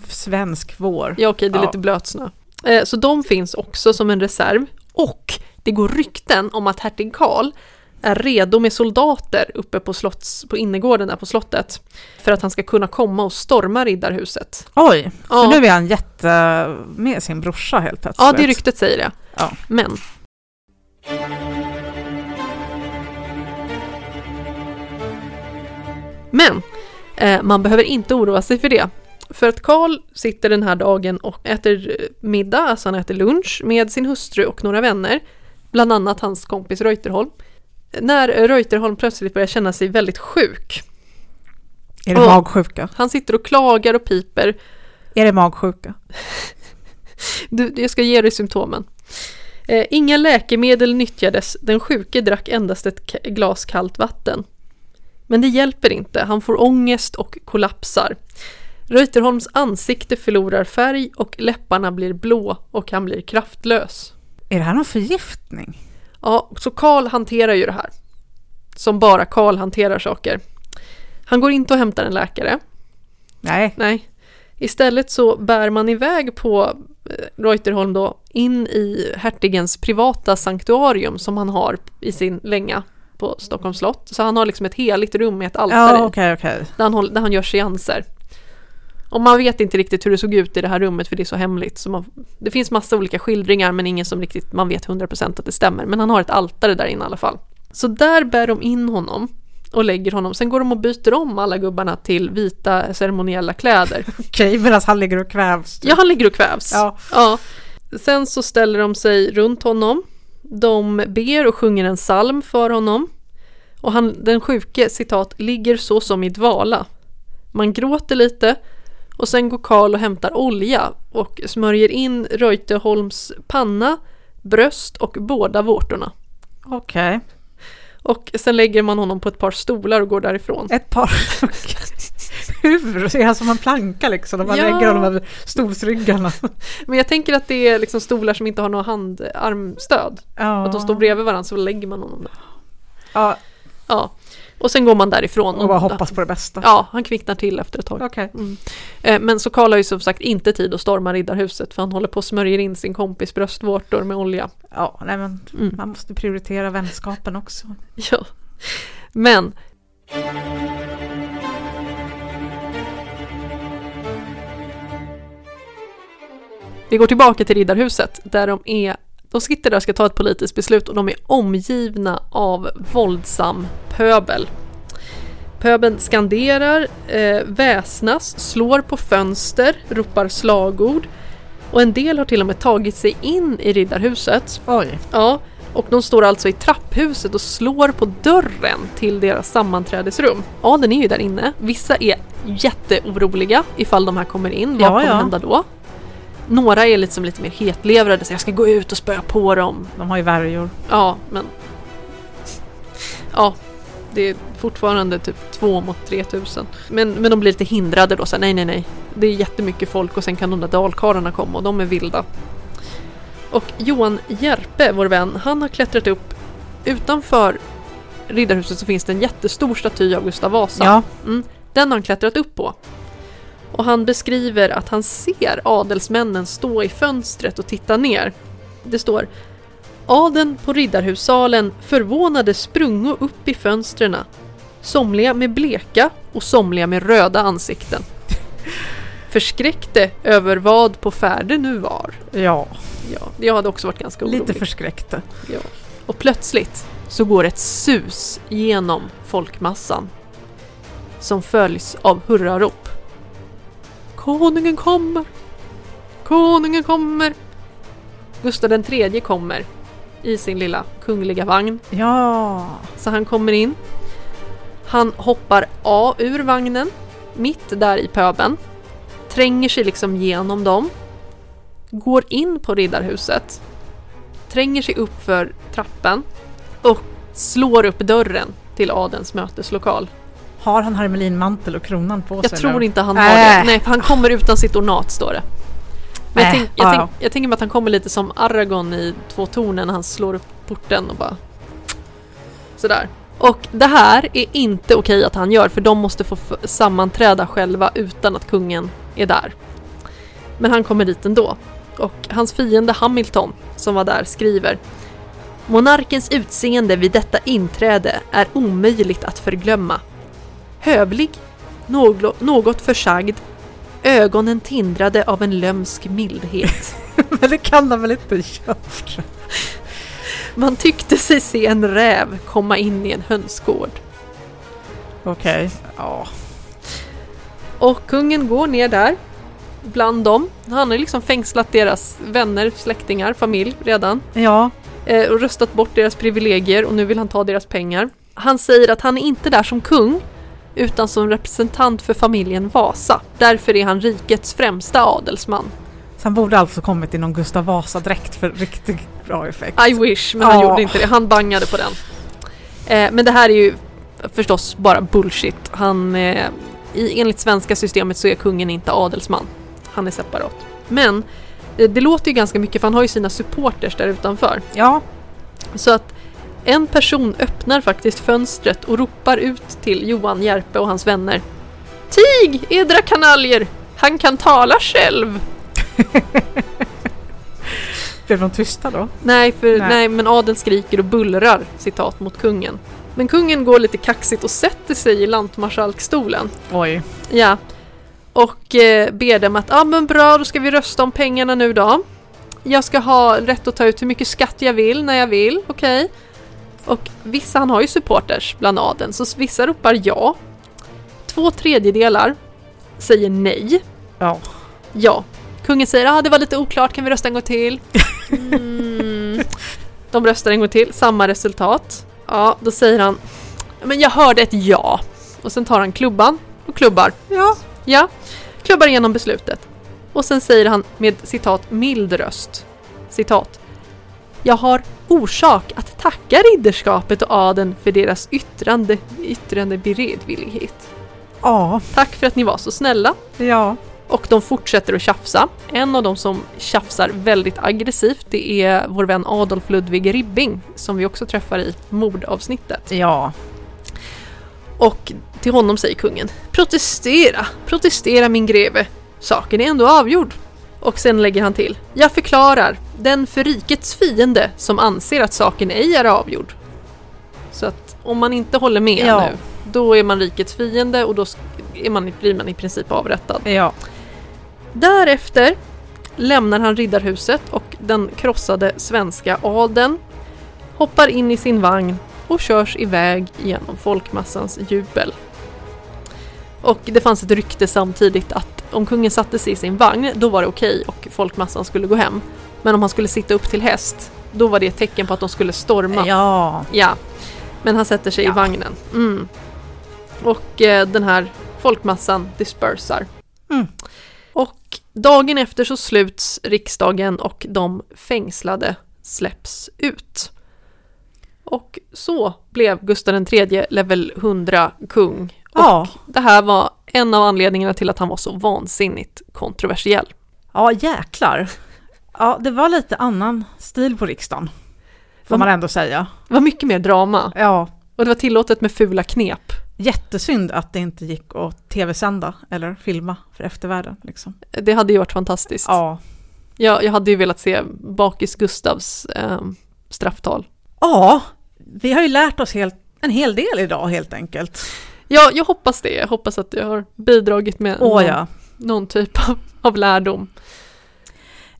svensk vår. Ja okej, det är Ja. lite blötsnö. Eh, så de finns också som en reserv. Och det går rykten om att hertig Karl är redo med soldater uppe på, slotts, på innergården där på slottet. För att han ska kunna komma och storma riddarhuset. Oj, så Ja. nu är han jätte med sin brorsa helt plötsligt. Ja, det ryktet säger det. Ja. Men Men eh, man behöver inte oroa sig för det. För att Karl sitter den här dagen och äter eh, middag, alltså han äter lunch med sin hustru och några vänner. Bland annat hans kompis Reuterholm. När Reuterholm plötsligt börjar känna sig väldigt sjuk. Är det magsjuka? Han sitter och klagar och piper. Är det magsjuka? [LAUGHS] Du, jag ska ge dig symptomen. Eh, inga läkemedel nyttjades, den sjuke drack endast ett glas kallt vatten. Men det hjälper inte, han får ångest och kollapsar. Reuterholms ansikte förlorar färg och läpparna blir blå och han blir kraftlös. Är det här någon förgiftning? Ja, så Karl hanterar ju det här. Som bara Karl hanterar saker. Han går inte och hämtar en läkare. Nej. Nej. Istället så bär man iväg på eh, Reuterholm då in i hertigens privata sanktuarium som han har i sin länga på Stockholms slott. Så han har liksom ett heligt rum med ett altare Ja, okej, okej. där, han håller, där han gör seanser. Och man vet inte riktigt hur det såg ut i det här rummet för det är så hemligt. Så man, det finns massa olika skildringar men ingen som riktigt man vet 100% att det stämmer. Men han har ett altare där inne i alla fall. Så där bär de in honom och lägger honom. Sen går de och byter om alla gubbarna till vita ceremoniella kläder. [LAUGHS] Okej, medan han ligger och kvävs. typ. Ja, han ligger och kvävs. Ja. Ja. Sen så ställer de sig runt honom. De ber och sjunger en psalm för honom. Och han, den sjuke, citat, ligger så som i dvala. Man gråter lite och sen går Karl och hämtar olja och smörjer in Reuterholms panna, bröst och båda vårtorna. Okej. Och sen lägger man honom på ett par stolar och går därifrån. Ett par. [LAUGHS] Hur? Är han som en planka liksom? När man Ja. lägger honom över stolsryggarna. [LAUGHS] Men jag tänker att det är liksom stolar som inte har något handarmstöd. Ja. Att de står bredvid varandra så lägger man honom där. Ja, Ja, och sen går man därifrån. och bara hoppas på det bästa. Ja, han kvicknar till efter ett tag. Okej. Mm. Eh, Men så Karl har ju som sagt inte tid att storma Riddarhuset för han håller på och smörjer in sin kompis bröstvårtor med olja. Ja, nej men Mm. man måste prioritera vänskapen också. [LAUGHS] Ja. Men Vi går tillbaka till Riddarhuset där de är de sitter där och ska ta ett politiskt beslut och de är omgivna av våldsam pöbel. Pöbeln skanderar, eh, väsnas, slår på fönster, ropar slagord och en del har till och med tagit sig in i Riddarhuset. Oj. Ja, och de står alltså i trapphuset och slår på dörren till deras sammanträdesrum. Ja, den är ju där inne. Vissa är jätteoroliga ifall de här kommer in. Vad Ja, kommer ja. hända då? Några är lite som lite mer hetlevrade, så jag ska gå ut och spöa på dem. De har ju värjor. Ja, men... Ja, det är fortfarande typ 2 mot 3000. Men, men de blir lite hindrade då, så här, nej nej nej. Det är jättemycket folk och sen kan de där dalkarlarna komma och de är vilda. Och Johan Järpe, vår vän, han har klättrat upp utanför Riddarhuset så finns det en jättestor staty av Gustav Vasa. Ja, Den har han klättrat upp på. Och han beskriver att han ser adelsmännen stå i fönstret och titta ner. Det står Adeln på Riddarhussalen förvånade sprungo upp i fönstren. Somliga med bleka och somliga med röda ansikten. [LAUGHS] Förskräckte över vad på färde nu var. ja. Ja, jag hade också varit ganska orolig. lite förskräckta. Ja. Och plötsligt så går ett sus genom folkmassan. Som följs av hurrarop. Konungen kommer! Konungen kommer! Gustav den tredje kommer i sin lilla kungliga vagn. Ja, Så han kommer in. Han hoppar av ur vagnen, mitt där i pöben. Tränger sig liksom genom dem. Går in på riddarhuset. Tränger sig upp för trappen. Och slår upp dörren till adelns möteslokal. Har han hermelinmantel och kronan på Jag sig? tror nu? inte han har Äh. det. Nej, för han kommer utan sitt ornat står det. Men jag, Äh, tänk, jag, ja, tänk, jag tänker mig att han kommer lite som Aragorn i Två tornen när han slår upp porten och bara... Sådär. Och det här är inte okej att han gör för de måste få sammanträda själva utan att kungen är där. Men han kommer dit ändå. Och hans fiende Hamilton, som var där, skriver Monarkens utseende vid detta inträde är omöjligt att förglömma. Hövlig, något försagd, ögonen tindrade av en lömsk mildhet. [LAUGHS] Men det kan han väl inte göra? Man tyckte sig se en räv komma in i en hönsgård. Okej, ja. Och kungen går ner där, bland dem. Han har liksom fängslat deras vänner, släktingar, familj redan. Ja, eh, och röstat bort deras privilegier och nu vill han ta deras pengar. Han säger att han är inte där som kung utan som representant för familjen Vasa. Därför är han rikets främsta adelsman. så han borde alltså kommit i någon Gustav Vasa-dräkt för riktigt bra effekt. I wish, men han Ja. gjorde inte det. Han bangade på den. Eh, men det här är ju förstås bara bullshit. Han, eh, i, enligt svenska systemet så är kungen inte adelsman. Han är separat. Men eh, det låter ju ganska mycket för han har ju sina supporters där utanför. Ja, Så att en person öppnar faktiskt fönstret och ropar ut till Johan Järpe och hans vänner. Tig, edra kanaljer! Han kan tala själv! [LAUGHS] blev de tysta då? Nej, för, Nej. nej. men adeln skriker och bullrar citat mot kungen. Men kungen går lite kaxigt och sätter sig i lantmarskalkstolen. Oj. Ja. Och eh, ber dem att, ja ah, men bra, då ska vi rösta om pengarna nu då. Jag ska ha rätt att ta ut hur mycket skatt jag vill när jag vill, okej? Och vissa, han har ju supporters bland adeln, så vissa ropar ja. Två tredjedelar säger nej. Ja. Ja. Kungen säger ah, det var lite oklart, kan vi rösta en gång till? Mm. De röstar en gång till, samma resultat. Ja, då säger han Men jag hörde ett ja. Och sen tar han klubban och klubbar. Ja. Ja, klubbar igenom beslutet. Och sen säger han med citat mild röst. Citat. Jag har orsak att tacka ridderskapet och adeln för deras yttrande, yttrande beredvillighet. Ja. Tack för att ni var så snälla. Ja. Och de fortsätter att tjafsa. En av dem som tjafsar väldigt aggressivt det är vår vän Adolf Ludvig Ribbing som vi också träffar i mordavsnittet. Ja. Och till honom säger kungen Protestera, protestera min greve. Saken är ändå avgjord. Och sen lägger han till Jag förklarar, den för rikets fiende som anser att saken ej är avgjord. Så att om man inte håller med Ja. nu, då är man rikets fiende och då är man, blir man i princip avrättad. Ja. Därefter lämnar han riddarhuset och den krossade svenska adeln, hoppar in i sin vagn och körs iväg genom folkmassans jubel. Och det fanns ett rykte samtidigt att om kungen satte sig i sin vagn, då var det okej och folkmassan skulle gå hem. Men om han skulle sitta upp till häst, då var det ett tecken på att de skulle storma. Ja. Ja, men han sätter sig Ja. i vagnen. Mm. Och eh, den här folkmassan dispersar. Mm. Och dagen efter så sluts riksdagen och de fängslade släpps ut. Och så blev Gustav III level 100 kung. Och Ja. det här var en av anledningarna till att han var så vansinnigt kontroversiell. Ja, jäklar. Ja, det var lite annan stil på riksdagen. Får man ändå säga. Det var mycket mer drama Ja, och det var tillåtet med fula knep. jättesynd att det inte gick att tv-sända eller filma för eftervärlden. Liksom. Det hade ju varit fantastiskt. Ja. Jag, jag hade ju velat se Bakis Gustavs eh, strafftal. ja, vi har ju lärt oss helt, en hel del idag helt enkelt. Ja, jag hoppas det. Jag hoppas att jag har bidragit med Åh någon, ja. någon typ av, av lärdom.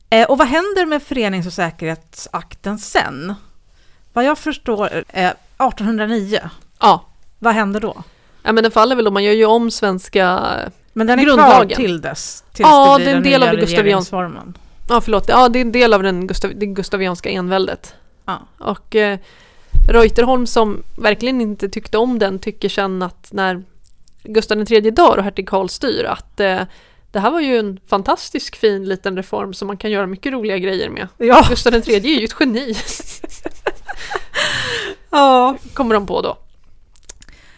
Eh, och vad händer med förenings och säkerhetsakten sen? Vad jag förstår, eh, 1809, Ja, vad händer då? ja men den faller väl om man gör ju om svenska... Men den är Grundlagen. kvar till dess? Tills Ja, blir det är en del av det gustavian- regeringsformen. Ja, förlåt. Ja, det är en del av den Gustav, det gustavianska enväldet. Ja. Och eh, Reuterholm som verkligen inte tyckte om den tycker sen att när Gustav III dör och hertig Karl styr att eh, det här var ju en fantastisk fin liten reform som man kan göra mycket roliga grejer med. Ja, Gustav III är ju ett geni, [LAUGHS] ja. kommer de på då.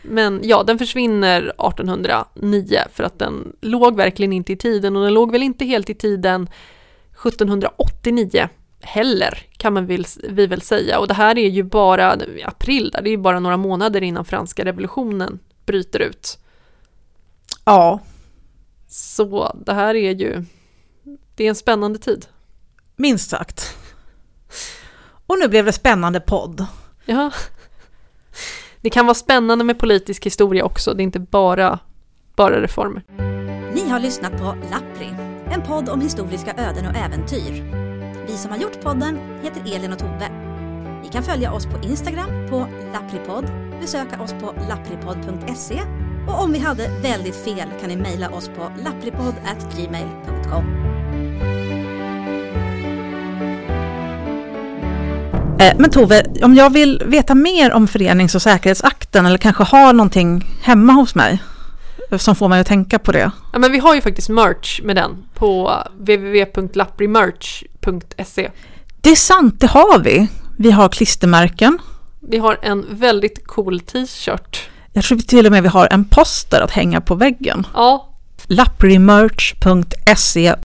Men ja, den försvinner 1809 för att den låg verkligen inte i tiden och den låg väl inte helt i tiden 1789 heller kan man väl, vi väl säga. Och det här är ju bara april, där, det är ju bara några månader innan franska revolutionen bryter ut. ja. Så det här är ju, det är en spännande tid. minst sagt. Och nu blev det spännande podd. Ja. Det kan vara spännande med politisk historia också, det är inte bara, bara reformer. Ni har lyssnat på Lappri, en podd om historiska öden och äventyr. Vi som har gjort podden heter Elin och Tove. Ni kan följa oss på Instagram på lappripodd, besöka oss på lappripodd.se och om vi hade väldigt fel kan ni mejla oss på lappripodd.gmail.com. Eh, men Tove, om jag vill veta mer om förenings och säkerhetsakten eller kanske har någonting hemma hos mig som får mig att tänka på det. Ja, men vi har ju faktiskt merch med den på www.lapprimerch.se. Det är sant, det har vi. Vi har klistermärken. Vi har en väldigt cool t-shirt. Jag tror till och med vi har en poster att hänga på väggen. Ja, lapprimerch.se